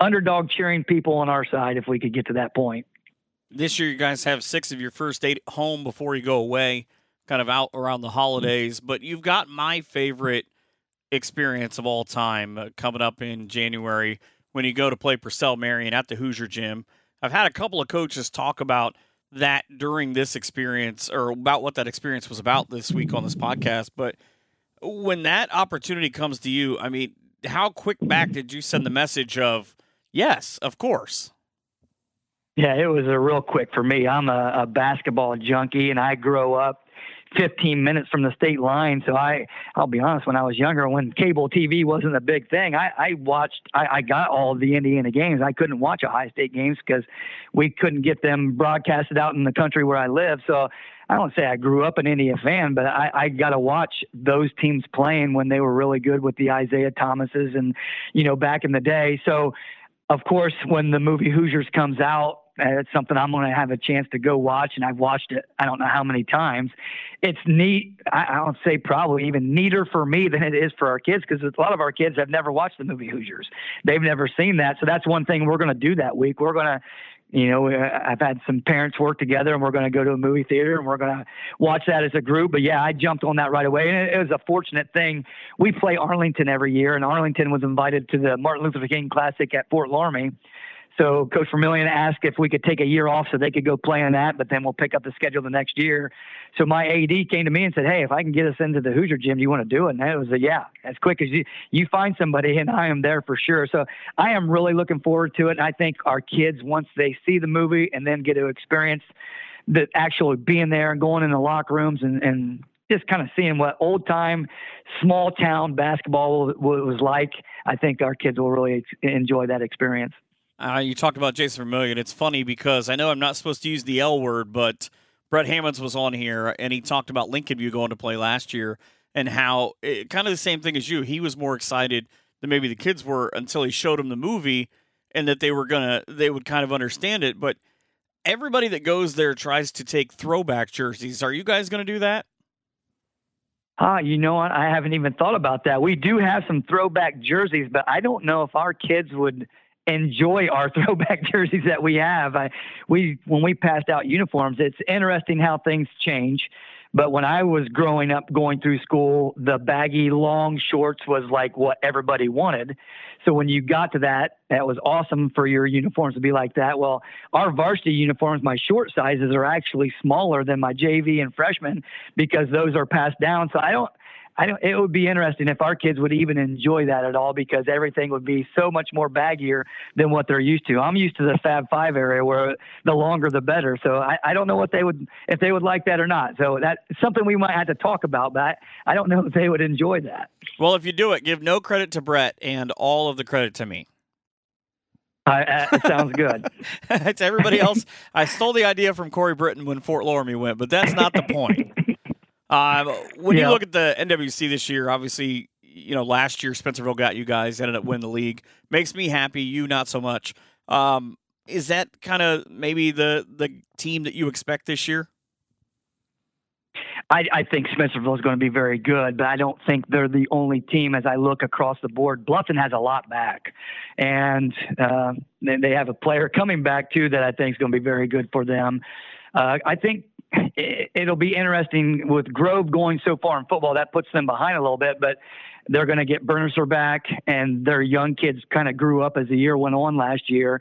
underdog cheering people on our side if we could get to that point. This year, you guys have six of your first eight home before you go away, kind of out around the holidays. But you've got my favorite experience of all time uh, coming up in January when you go to play Purcell Marian at the Hoosier Gym. I've had a couple of coaches talk about that during this experience or about what that experience was about this week on this podcast. But when that opportunity comes to you, I mean, how quick back did you send the message of, yes, of course? Yeah, it was a real quick for me. I'm a, a basketball junkie and I grow up 15 minutes from the state line. So I, I'll be honest, when I was younger, when cable TV wasn't a big thing, I, I watched, I, I got all the Indiana games. I couldn't watch Ohio State games because we couldn't get them broadcasted out in the country where I live. So I don't say I grew up an Indiana fan, but I, I got to watch those teams playing when they were really good with the Isaiah Thomases and, you know, back in the day. So, of course, when the movie Hoosiers comes out, it's something I'm going to have a chance to go watch, and I've watched it. I don't know how many times. It's neat. I, I don't say probably even neater for me than it is for our kids because a lot of our kids have never watched the movie Hoosiers. They've never seen that, so that's one thing we're going to do that week. We're going to you know, uh, I've had some parents work together and we're going to go to a movie theater and we're going to watch that as a group. But yeah, I jumped on that right away. And it, was a fortunate thing. We play Arlington every year, and Arlington was invited to the Martin Luther King Classic at Fort Loramie. So Coach Vermillion asked if we could take a year off so they could go play in that, but then we'll pick up the schedule the next year. So my AD came to me and said, "Hey, if I can get us into the Hoosier gym, do you want to do it?" And it was a yeah, as quick as you you find somebody, and I am there for sure. So I am really looking forward to it. And I think our kids, once they see the movie and then get to experience the actual being there and going in the locker rooms and and just kind of seeing what old time small town basketball was like. I think our kids will really enjoy that experience. Uh, you talked about Jason Vermillion. It's funny because I know I'm not supposed to use the L word, but Brett Hammons was on here and he talked about Lincolnview going to play last year and how it, kind of the same thing as you. He was more excited than maybe the kids were until he showed them the movie and that they were gonna they would kind of understand it. But everybody that goes there tries to take throwback jerseys. Are you guys gonna do that? Ah, you know what? I haven't even thought about that. We do have some throwback jerseys, but I don't know if our kids would enjoy our throwback jerseys that we have. I, we when we passed out uniforms, it's interesting how things change. But when I was growing up, going through school, the baggy long shorts was like what everybody wanted. So when you got to that, that was awesome for your uniforms to be like that. Well, our varsity uniforms, my short sizes are actually smaller than my JV and freshman because those are passed down. So I don't, I don't, it would be interesting if our kids would even enjoy that at all because everything would be so much more baggier than what they're used to. I'm used to the Fab Five area where the longer the better. So I, I don't know what they would if they would like that or not. So that's something we might have to talk about, but I don't know if they would enjoy that. Well, if you do it, give no credit to Brett and all of the credit to me. Uh, it sounds good. to everybody else, I stole the idea from Corey Britton when Fort Loramie went, but that's not the point. Um, when yeah. you look at the NWC this year, obviously, you know, last year Spencerville got you guys, ended up winning the league. Makes me happy, you not so much. Um, is that kind of maybe the the team that you expect this year? I, I think Spencerville is going to be very good, but I don't think they're the only team as I look across the board. Bluffton has a lot back, and uh, they have a player coming back too that I think is going to be very good for them. Uh, I think it'll be interesting with Grove going so far in football. That puts them behind a little bit, but they're going to get Bernardsor back, and their young kids kind of grew up as the year went on last year.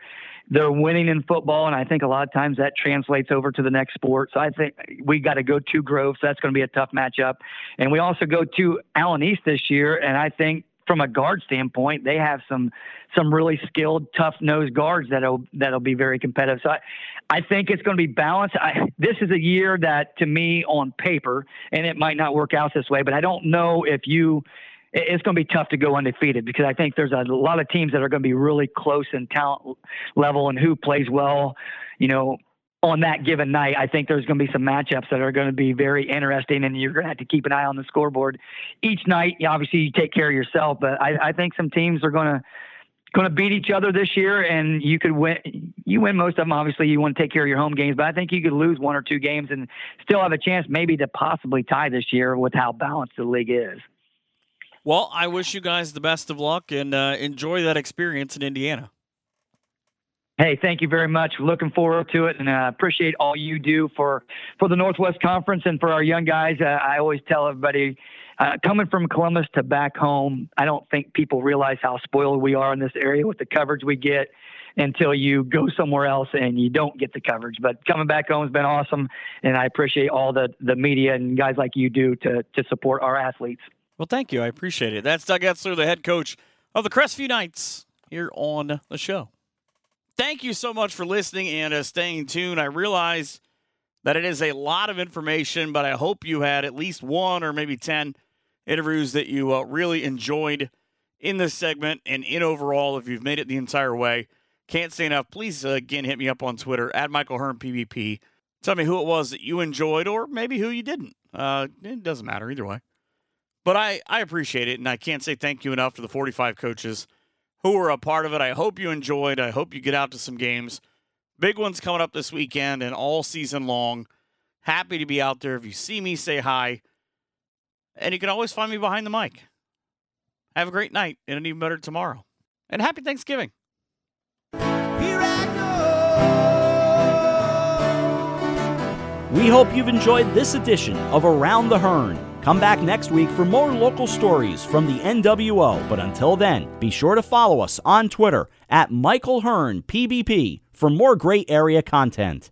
They're winning in football, and I think a lot of times that translates over to the next sport. So I think we got to go to Grove, so that's going to be a tough matchup. And we also go to Allen East this year, and I think from a guard standpoint, they have some some really skilled, tough nosed guards that'll that'll be very competitive. So I, I think it's going to be balanced. I, this is a year that, to me, on paper, and it might not work out this way, but I don't know if you it's going to be tough to go undefeated because I think there's a lot of teams that are going to be really close in talent level and who plays well, you know, on that given night. I think there's going to be some matchups that are going to be very interesting, and you're going to have to keep an eye on the scoreboard each night. Obviously, you take care of yourself, but I, I think some teams are going to going to beat each other this year, and you could win. You win most of them. Obviously, you want to take care of your home games, but I think you could lose one or two games and still have a chance, maybe to possibly tie this year with how balanced the league is. Well, I wish you guys the best of luck and uh, enjoy that experience in Indiana. Hey, thank you very much. Looking forward to it, and uh, appreciate all you do for for the Northwest Conference and for our young guys. Uh, I always tell everybody, uh, coming from Columbus to back home, I don't think people realize how spoiled we are in this area with the coverage we get until you go somewhere else and you don't get the coverage. But coming back home has been awesome, and I appreciate all the the media and guys like you do to to support our athletes. Well, thank you. I appreciate it. That's Doug Etzler, the head coach of the Crestview Knights, here on the show. Thank you so much for listening and uh, staying tuned. I realize that it is a lot of information, but I hope you had at least one or maybe 10 interviews that you uh, really enjoyed in this segment and in overall. If you've made it the entire way, can't say enough. Please, uh, again, hit me up on Twitter at Michael Hearn PBP. Tell me who it was that you enjoyed or maybe who you didn't. Uh, it doesn't matter either way. But I, I appreciate it, and I can't say thank you enough to the 45 coaches who were a part of it. I hope you enjoyed. I hope you get out to some games. Big ones coming up this weekend and all season long. Happy to be out there. If you see me, say hi. And you can always find me behind the mic. Have a great night and an even better tomorrow. And happy Thanksgiving. We hope you've enjoyed this edition of Around the Hearn. Come back next week for more local stories from the NWO. But until then, be sure to follow us on Twitter at Michael Hearn PBP for more great area content.